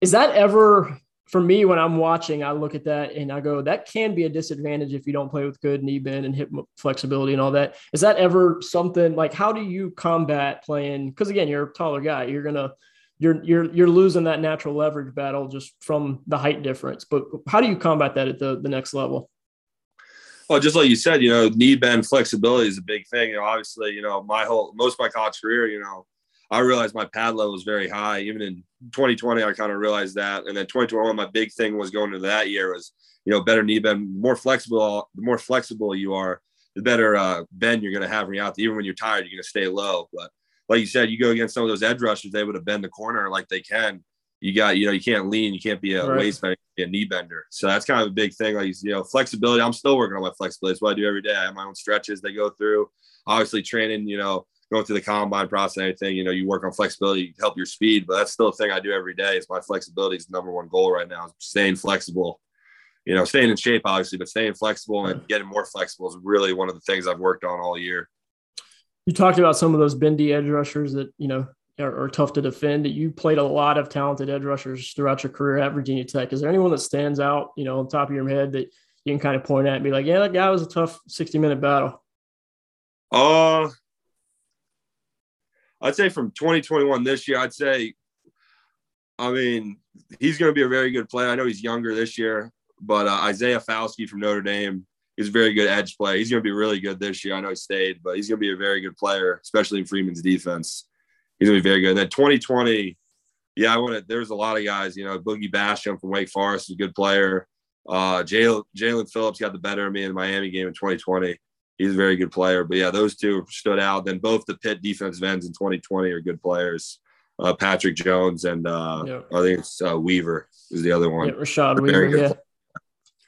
Is that ever for me when I'm watching? I look at that and I go, that can be a disadvantage if you don't play with good knee bend and hip flexibility and all that. Is that ever something like? How do you combat playing? Because again, you're a taller guy. You're gonna you're you're you're losing that natural leverage battle just from the height difference. But how do you combat that at the the next level? Well, just like you said, you know, knee bend flexibility is a big thing. You know, obviously, you know, my whole most of my college career, you know, I realized my pad level was very high. Even in 2020, I kind of realized that. And then 2021, my big thing was going into that year was, you know, better knee bend, more flexible. The more flexible you are, the better uh, bend you're going to have when you're out. Even when you're tired, you're going to stay low. But like you said, you go against some of those edge rushers, they would have bend the corner like they can. You got, you know, you can't lean, you can't be a right. waist bender, be a knee bender. So that's kind of a big thing. Like, you know, flexibility. I'm still working on my flexibility. What I do every day. I have my own stretches they go through. Obviously, training, you know, going through the combine process and everything, you know, you work on flexibility, help your speed, but that's still a thing I do every day. Is my flexibility is number one goal right now. Is Staying flexible, you know, staying in shape, obviously, but staying flexible and getting more flexible is really one of the things I've worked on all year you talked about some of those bendy edge rushers that you know are, are, tough to defend. You played a lot of talented edge rushers throughout your career at Virginia Tech. Is there anyone that stands out, you know, on top of your head that you can kind of point at and be like, yeah, that guy was a tough 60 minute battle? Uh, I'd say from 2021 this year, I'd say, I mean, he's going to be a very good player. I know he's younger this year, but uh, Isaiah Foskey from Notre Dame, he's a very good edge player. He's going to be really good this year. I know he stayed, but he's going to be a very good player, especially in Freeman's defense. He's going to be very good. And then 2020, yeah, I want to. There's a lot of guys. You know, Boogie Basham from Wake Forest is a good player. Uh, Jaelan Phillips got the better of me in the Miami game in 2020. He's a very good player. But yeah, those two stood out. Then both the Pitt defensive ends in 2020 are good players. Uh, Patrick Jones and uh, yeah. I think it's uh, Weaver is the other one. Yeah, Rashad Weaver. Yeah.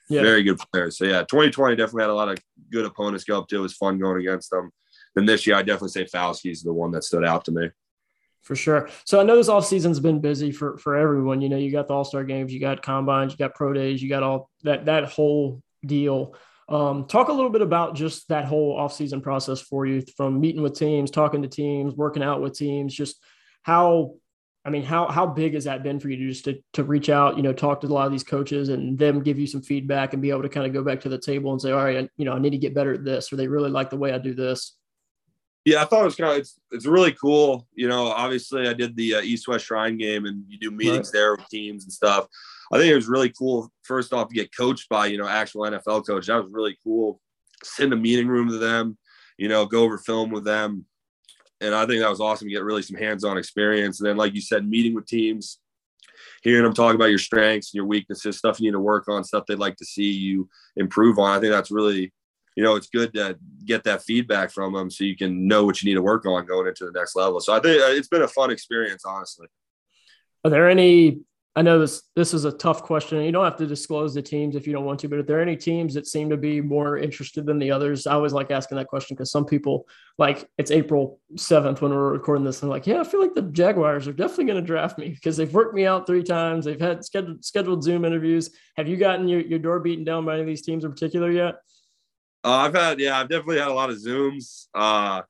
Yeah. Very good players. So yeah, 2020 definitely had a lot of good opponents go up to. It was fun going against them. Then this year, I definitely say Foskey's the one that stood out to me. For sure. So I know this off season's been busy for for everyone. You know, you got the All Star games, you got combines, you got pro days, you got all that that whole deal. Um, talk a little bit about just that whole off season process for you, from meeting with teams, talking to teams, working out with teams, just how I mean, how how big has that been for you to just to, to reach out, you know, talk to a lot of these coaches and them give you some feedback and be able to kind of go back to the table and say, all right, you know, I need to get better at this, or they really like the way I do this. Yeah, I thought it was kind of it's it's really cool. You know, obviously I did the uh, East West Shrine game and you do meetings right. there with teams and stuff. I think it was really cool. First off, to get coached by you know actual NFL coach. That was really cool. Sit in a meeting room to them, you know, go over film with them and I think that was awesome to get really some hands-on experience. And then, like you said, meeting with teams, hearing them talk about your strengths and your weaknesses, stuff you need to work on, stuff they'd like to see you improve on. I think that's really, you know, it's good to get that feedback from them so you can know what you need to work on going into the next level. So I think uh, it's been a fun experience, honestly. Are there any I know this this is a tough question. You don't have to disclose the teams if you don't want to, but are there are any teams that seem to be more interested than the others? I always like asking that question because some people like it's April 7th when we're recording this and like, yeah, I feel like the Jaguars are definitely going to draft me because they've worked me out three times. They've had scheduled scheduled Zoom interviews. Have you gotten your, your door beaten down by any of these teams in particular yet? Uh, I've had, yeah, I've definitely had a lot of Zooms. Uh,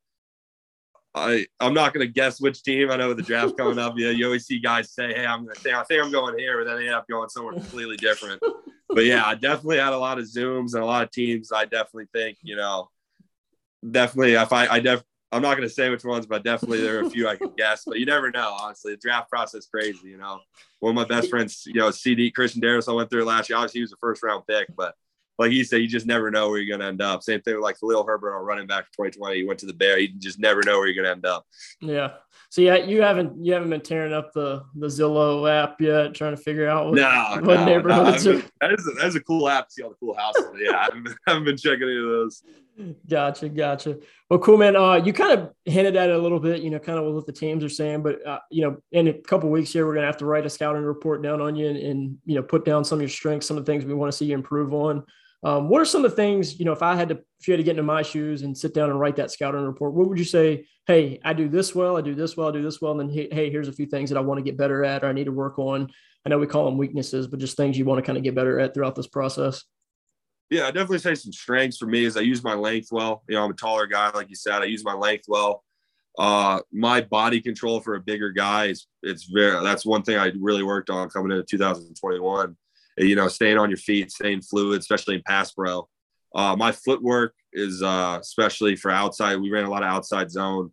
I I'm not gonna guess which team. I know the draft coming up, yeah, you always see guys say, "Hey, I'm gonna say I think I'm going here," but then they end up going somewhere completely different. but yeah, I definitely had a lot of zooms and a lot of teams. I definitely think you know, definitely if I I def I'm not gonna say which ones, but definitely there are a few I could guess. But you never know. Honestly, the draft process crazy. You know, one of my best friends, you know, CD Christian Darrisaw went through last year. Obviously, he was a first round pick, but like you said, you just never know where you're going to end up. Same thing with like Khalil Herbert, our running back for 2020. He went to the Bear. You just never know where you're going to end up. Yeah. So yeah, you haven't you haven't been tearing up the the Zillow app yet, trying to figure out what, no, what no, neighborhoods no. That is a, that is a cool app to see all the cool houses. yeah, I haven't, been, I haven't been checking any of those. Gotcha, gotcha. Well, cool, man. Uh, you kind of hinted at it a little bit, you know, kind of what the teams are saying, but uh, you know, in a couple weeks here, we're gonna have to write a scouting report down on you and, and you know, put down some of your strengths, some of the things we want to see you improve on. Um, what are some of the things, you know, if I had to, if you had to get into my shoes and sit down and write that scouting report, what would you say? Hey, I do this well, I do this well, I do this well. And then, hey, here's a few things that I want to get better at or I need to work on. I know we call them weaknesses, but just things you want to kind of get better at throughout this process. Yeah, I definitely say some strengths for me is I use my length well. You know, I'm a taller guy, like you said. I use my length well. Uh, my body control for a bigger guy is it's very that's one thing I really worked on coming into 2021 you know, staying on your feet, staying fluid, especially in pass pro. Uh, my footwork is uh, especially for outside. We ran a lot of outside zone.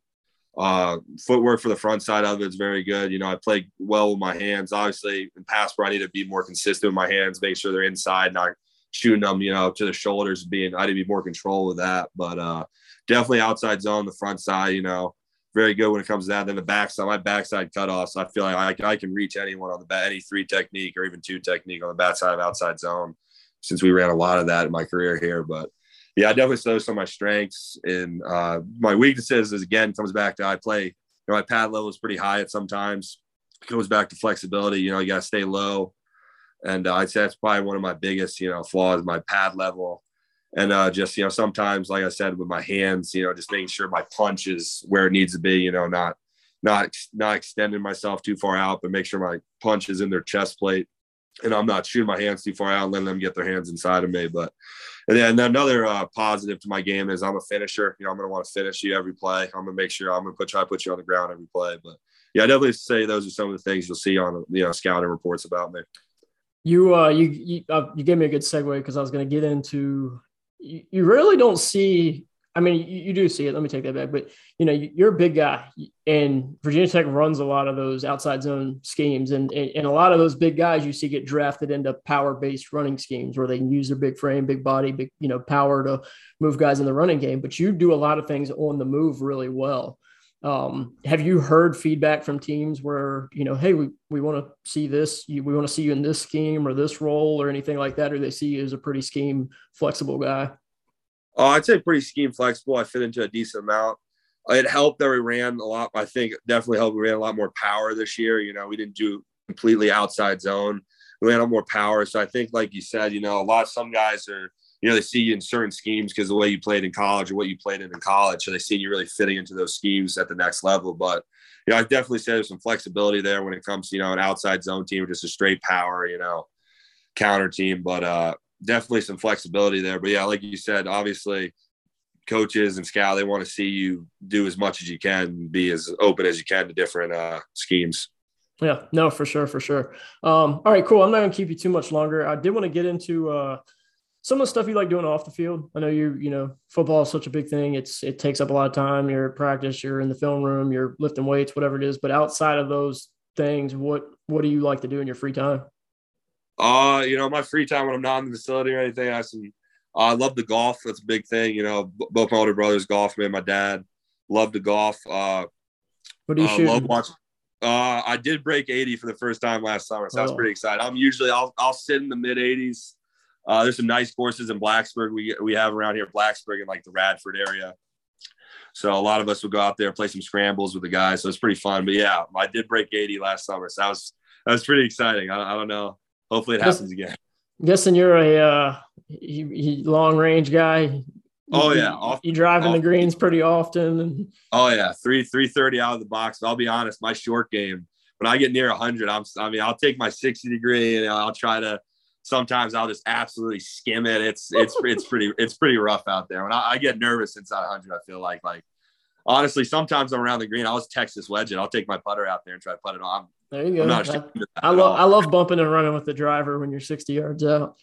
Uh, footwork for the front side of it is very good. You know, I play well with my hands. Obviously, in pass pro, I need to be more consistent with my hands, make sure they're inside, not shooting them, you know, to the shoulders. Being I need to be more control with that. But uh, definitely outside zone, the front side. You know, very good when it comes down to the backside, my backside cutoffs, I feel like I, I can reach anyone on the bat, any three technique or even two technique on the backside of outside zone, since we ran a lot of that in my career here. But yeah, I definitely those some of my strengths and uh, my weaknesses is again comes back to I play. You know, my pad level is pretty high at sometimes. It goes back to flexibility. You know, you got to stay low, and uh, I'd say that's probably one of my biggest you know flaws. My pad level and uh, just you know sometimes like i said with my hands you know just making sure my punch is where it needs to be you know not not not extending myself too far out but make sure my punch is in their chest plate. And i'm not shooting my hands too far out and letting them get their hands inside of me but and then another uh, positive to my game is i'm a finisher. You know i'm going to want to finish you every play. I'm going to make sure i'm going to put try to put you on the ground every play but yeah i definitely say those are some of the things you'll see on you know scouting reports about me. You uh you you, uh, you gave me a good segue because i was going to get into you, you really don't see I mean, you, you, do see it. Let me take that back. But you know, you're a big guy, and Virginia Tech runs a lot of those outside zone schemes, and and, and a lot of those big guys you see get drafted into power based running schemes where they can use their big frame, big body, big you know power to move guys in the running game. But you do a lot of things on the move really well. Um, have you heard feedback from teams where you know, hey, we we want to see this, we want to see you in this scheme or this role or anything like that, or they see you as a pretty scheme flexible guy? Oh, I'd say pretty scheme flexible. I fit into a decent amount. It helped that we ran a lot. I think definitely helped. We ran a lot more power this year. You know, we didn't do completely outside zone. We ran a lot more power. So I think, like you said, you know, a lot of some guys are you know, they see you in certain schemes because the way you played in college or what you played in in college. So they see you really fitting into those schemes at the next level. But, you know, I definitely say there's some flexibility there when it comes to, you know, an outside zone team, or just a straight power, you know, counter team. But uh, definitely some flexibility there. But yeah, like you said, obviously coaches and scout, they want to see you do as much as you can, be as open as you can to different uh, schemes. Yeah, no, for sure, for sure. Um, all right, cool. I'm not gonna keep you too much longer. I did want to get into uh, some of the stuff you like doing off the field. I know you, you know, football is such a big thing. It's it takes up a lot of time. You're at practice, you're in the film room, you're lifting weights, whatever it is. But outside of those things, what what do you like to do in your free time? Uh, you know, my free time when I'm not in the facility or anything, I some uh, I love the golf. That's a big thing. You know, both my older brothers golf. Me and my dad love to golf. Uh, what do you uh, shoot? Love watching. Uh, I did break 80 for the first time last summer, so I was Oh. pretty excited. I'm usually I'll I'll sit in the mid 80s. Uh, there's some nice courses in Blacksburg. We we have around here, Blacksburg and like the Radford area. So a lot of us would go out there play some scrambles with the guys. So it's pretty fun. But yeah, I did break 80 last summer, so that was that was pretty exciting. I, I don't know. Hopefully it happens again. guessing you're a uh, he, he, long range guy. Oh, You- yeah, you, off- you drive in the greens pretty often, and Oh yeah, three three thirty out of the box. I'll be honest, my short game. When I get near hundred, I'm. I mean, I'll take my sixty degree and I'll try to. Sometimes I'll just absolutely skim it. It's it's it's pretty it's pretty rough out there. When I, I get nervous inside hundred, I feel like like honestly, sometimes I'm around the green. I'll just Texas wedge it. I'll take my putter out there and try to putt it on. there you go. I, ashamed of that I love. I love bumping and running with the driver when you're 60 yards out.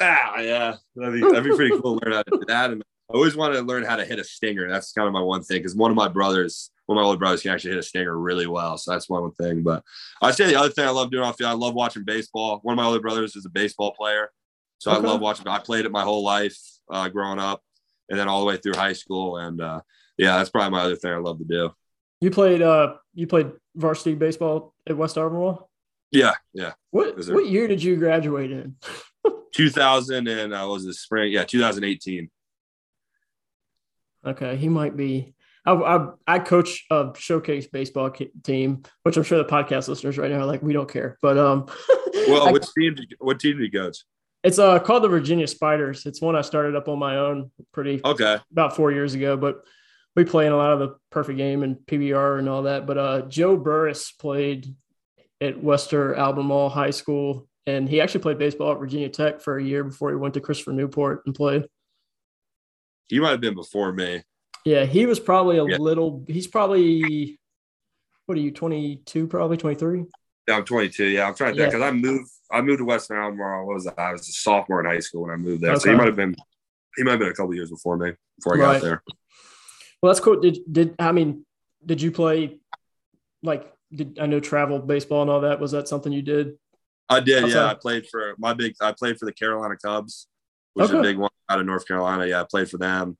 Ah, yeah, that'd be, that'd be pretty cool to learn how to do that. And I always wanted to learn how to hit a stinger. That's kind of my one thing because one of my brothers, one of my older brothers, can actually hit a stinger really well. So that's one thing. But I'd say the other thing I love doing off field, I love watching baseball. One of my older brothers is a baseball player, so Okay. I love watching. I played it my whole life uh, growing up, and then all the way through high school. And uh, yeah, that's probably my other thing I love to do. You played uh you played varsity baseball at West Albemarle. Yeah, yeah. What sir. what year did you graduate in? 2000 and uh, was the spring? Yeah, 2018. Okay, he might be. I, I, I coach a showcase baseball team, which I'm sure the podcast listeners right now are like, we don't care. But um, Well, I- which team? Did you, what team did you coach? it's uh called the Virginia Spiders. It's one I started up on my own, pretty Okay. about four years ago. But we play in a lot of the perfect game and PBR and all that. But uh, Joe Burris played at Western Albemarle High School, and he actually played baseball at Virginia Tech for a year before he went to Christopher Newport and played. He might have been before me. Yeah, he was probably a Yeah. little. He's probably what are you? Twenty two, probably twenty three. Yeah, I'm 22. Yeah, I'm trying to Yeah. because I moved. I moved to Western Albemarle. What was? I was a sophomore in high school when I moved there. So he might have been. He might have been a couple years before me before I Right. got there. Well, that's cool. Did did I mean? Did you play? Like, did I know travel baseball and all that? Was that something you did? I did. Outside- Yeah, I played for my big. I played for the Carolina Cubs, which is a big one out of North Carolina. Yeah, I played for them.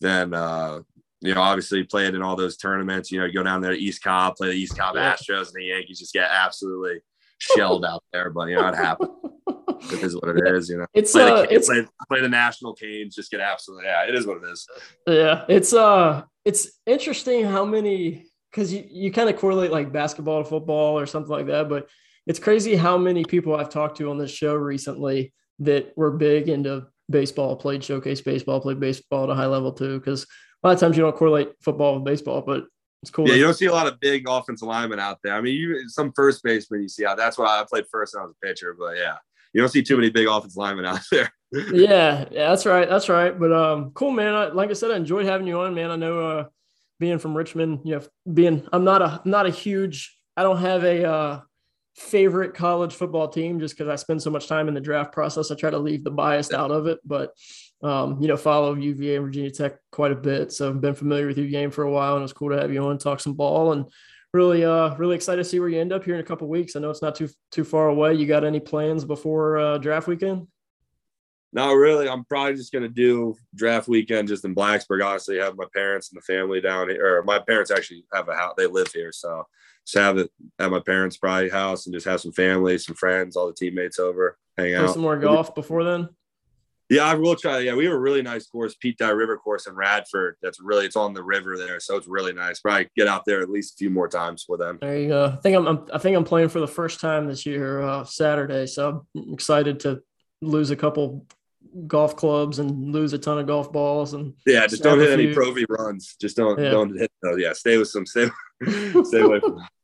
Then, uh, you know, obviously played in all those tournaments. You know, you go down there to East Cobb, play the East Cobb Yeah. Astros, and the Yankees just get absolutely shelled out there. But you know, it happens. It is what it is. You know, It's play uh, the, it's play, play the national Canes, just get absolutely. Yeah, it is what it is. Yeah, it's uh it's interesting how many because you, you kind of correlate like basketball to football or something like that, but it's crazy how many people I've talked to on this show recently that were big into baseball, played showcase baseball, played baseball at a high level too. Because a lot of times you don't correlate football with baseball, but it's cool. Yeah, you don't see a lot of big offensive linemen out there. I mean, you some first baseman you see out. That's why I played first when I was a pitcher. But yeah, you don't see too many big offensive linemen out there. yeah, yeah, that's right. That's right. But um, cool, man. I, like I said, I enjoyed having you on, man. I know uh, being from Richmond, you know, being I'm not a not a huge. I don't have a uh, favorite college football team just because I spend so much time in the draft process. I try to leave the bias out of it, but um, you know, follow UVA and Virginia Tech quite a bit. So I've been familiar with your game for a while, and it's cool to have you on, talk some ball, and really, uh, really excited to see where you end up here in a couple weeks. I know it's not too too far away. You got any plans before uh, draft weekend? No, really, I'm probably just gonna do draft weekend just in Blacksburg. Honestly, have my parents and the family down here. Or my parents actually have a house; they live here, so just have it at my parents' probably house and just have some family, some friends, all the teammates over, hang Play out. some more golf before then. Yeah, I will try. Yeah, we have a really nice course, Pete Dye River course in Radford. That's really it's on the river there, so it's really nice. Probably get out there at least a few more times with them. There you go. I think I'm, I'm I think I'm playing for the first time this year uh, Saturday, so I'm excited to lose a couple golf clubs and lose a ton of golf balls and Yeah, just don't hit any pro V runs. Just don't Yeah. don't hit those. Yeah, stay with some stay stay away from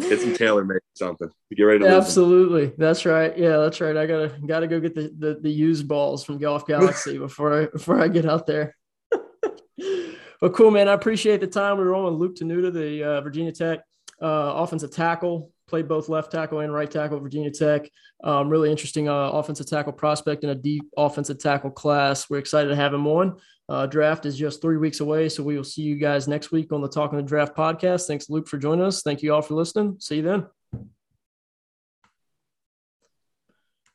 get some TaylorMade something. Get ready to them. absolutely that's right yeah that's right I gotta gotta go get the the, the used balls from Golf Galaxy before I before I get out there. well, cool man. I appreciate the time. We were on with Luke Tenuta, the uh, Virginia Tech uh, offensive tackle. played both left tackle and right tackle at Virginia Tech. Um, really interesting uh, offensive tackle prospect in a deep offensive tackle class. We're excited to have him on. Uh, draft is just three weeks away, so we will see you guys next week on the Talking the Draft podcast. Thanks, Luke, for joining us. Thank you all for listening. See you then.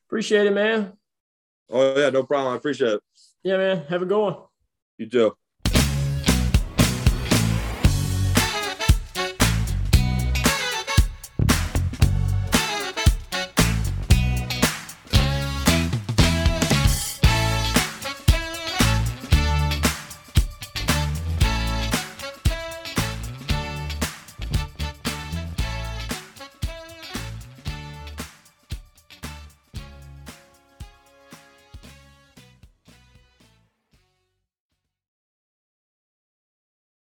Appreciate it, man. Oh yeah, no problem. I appreciate it. Yeah, man. Have a good one. You too.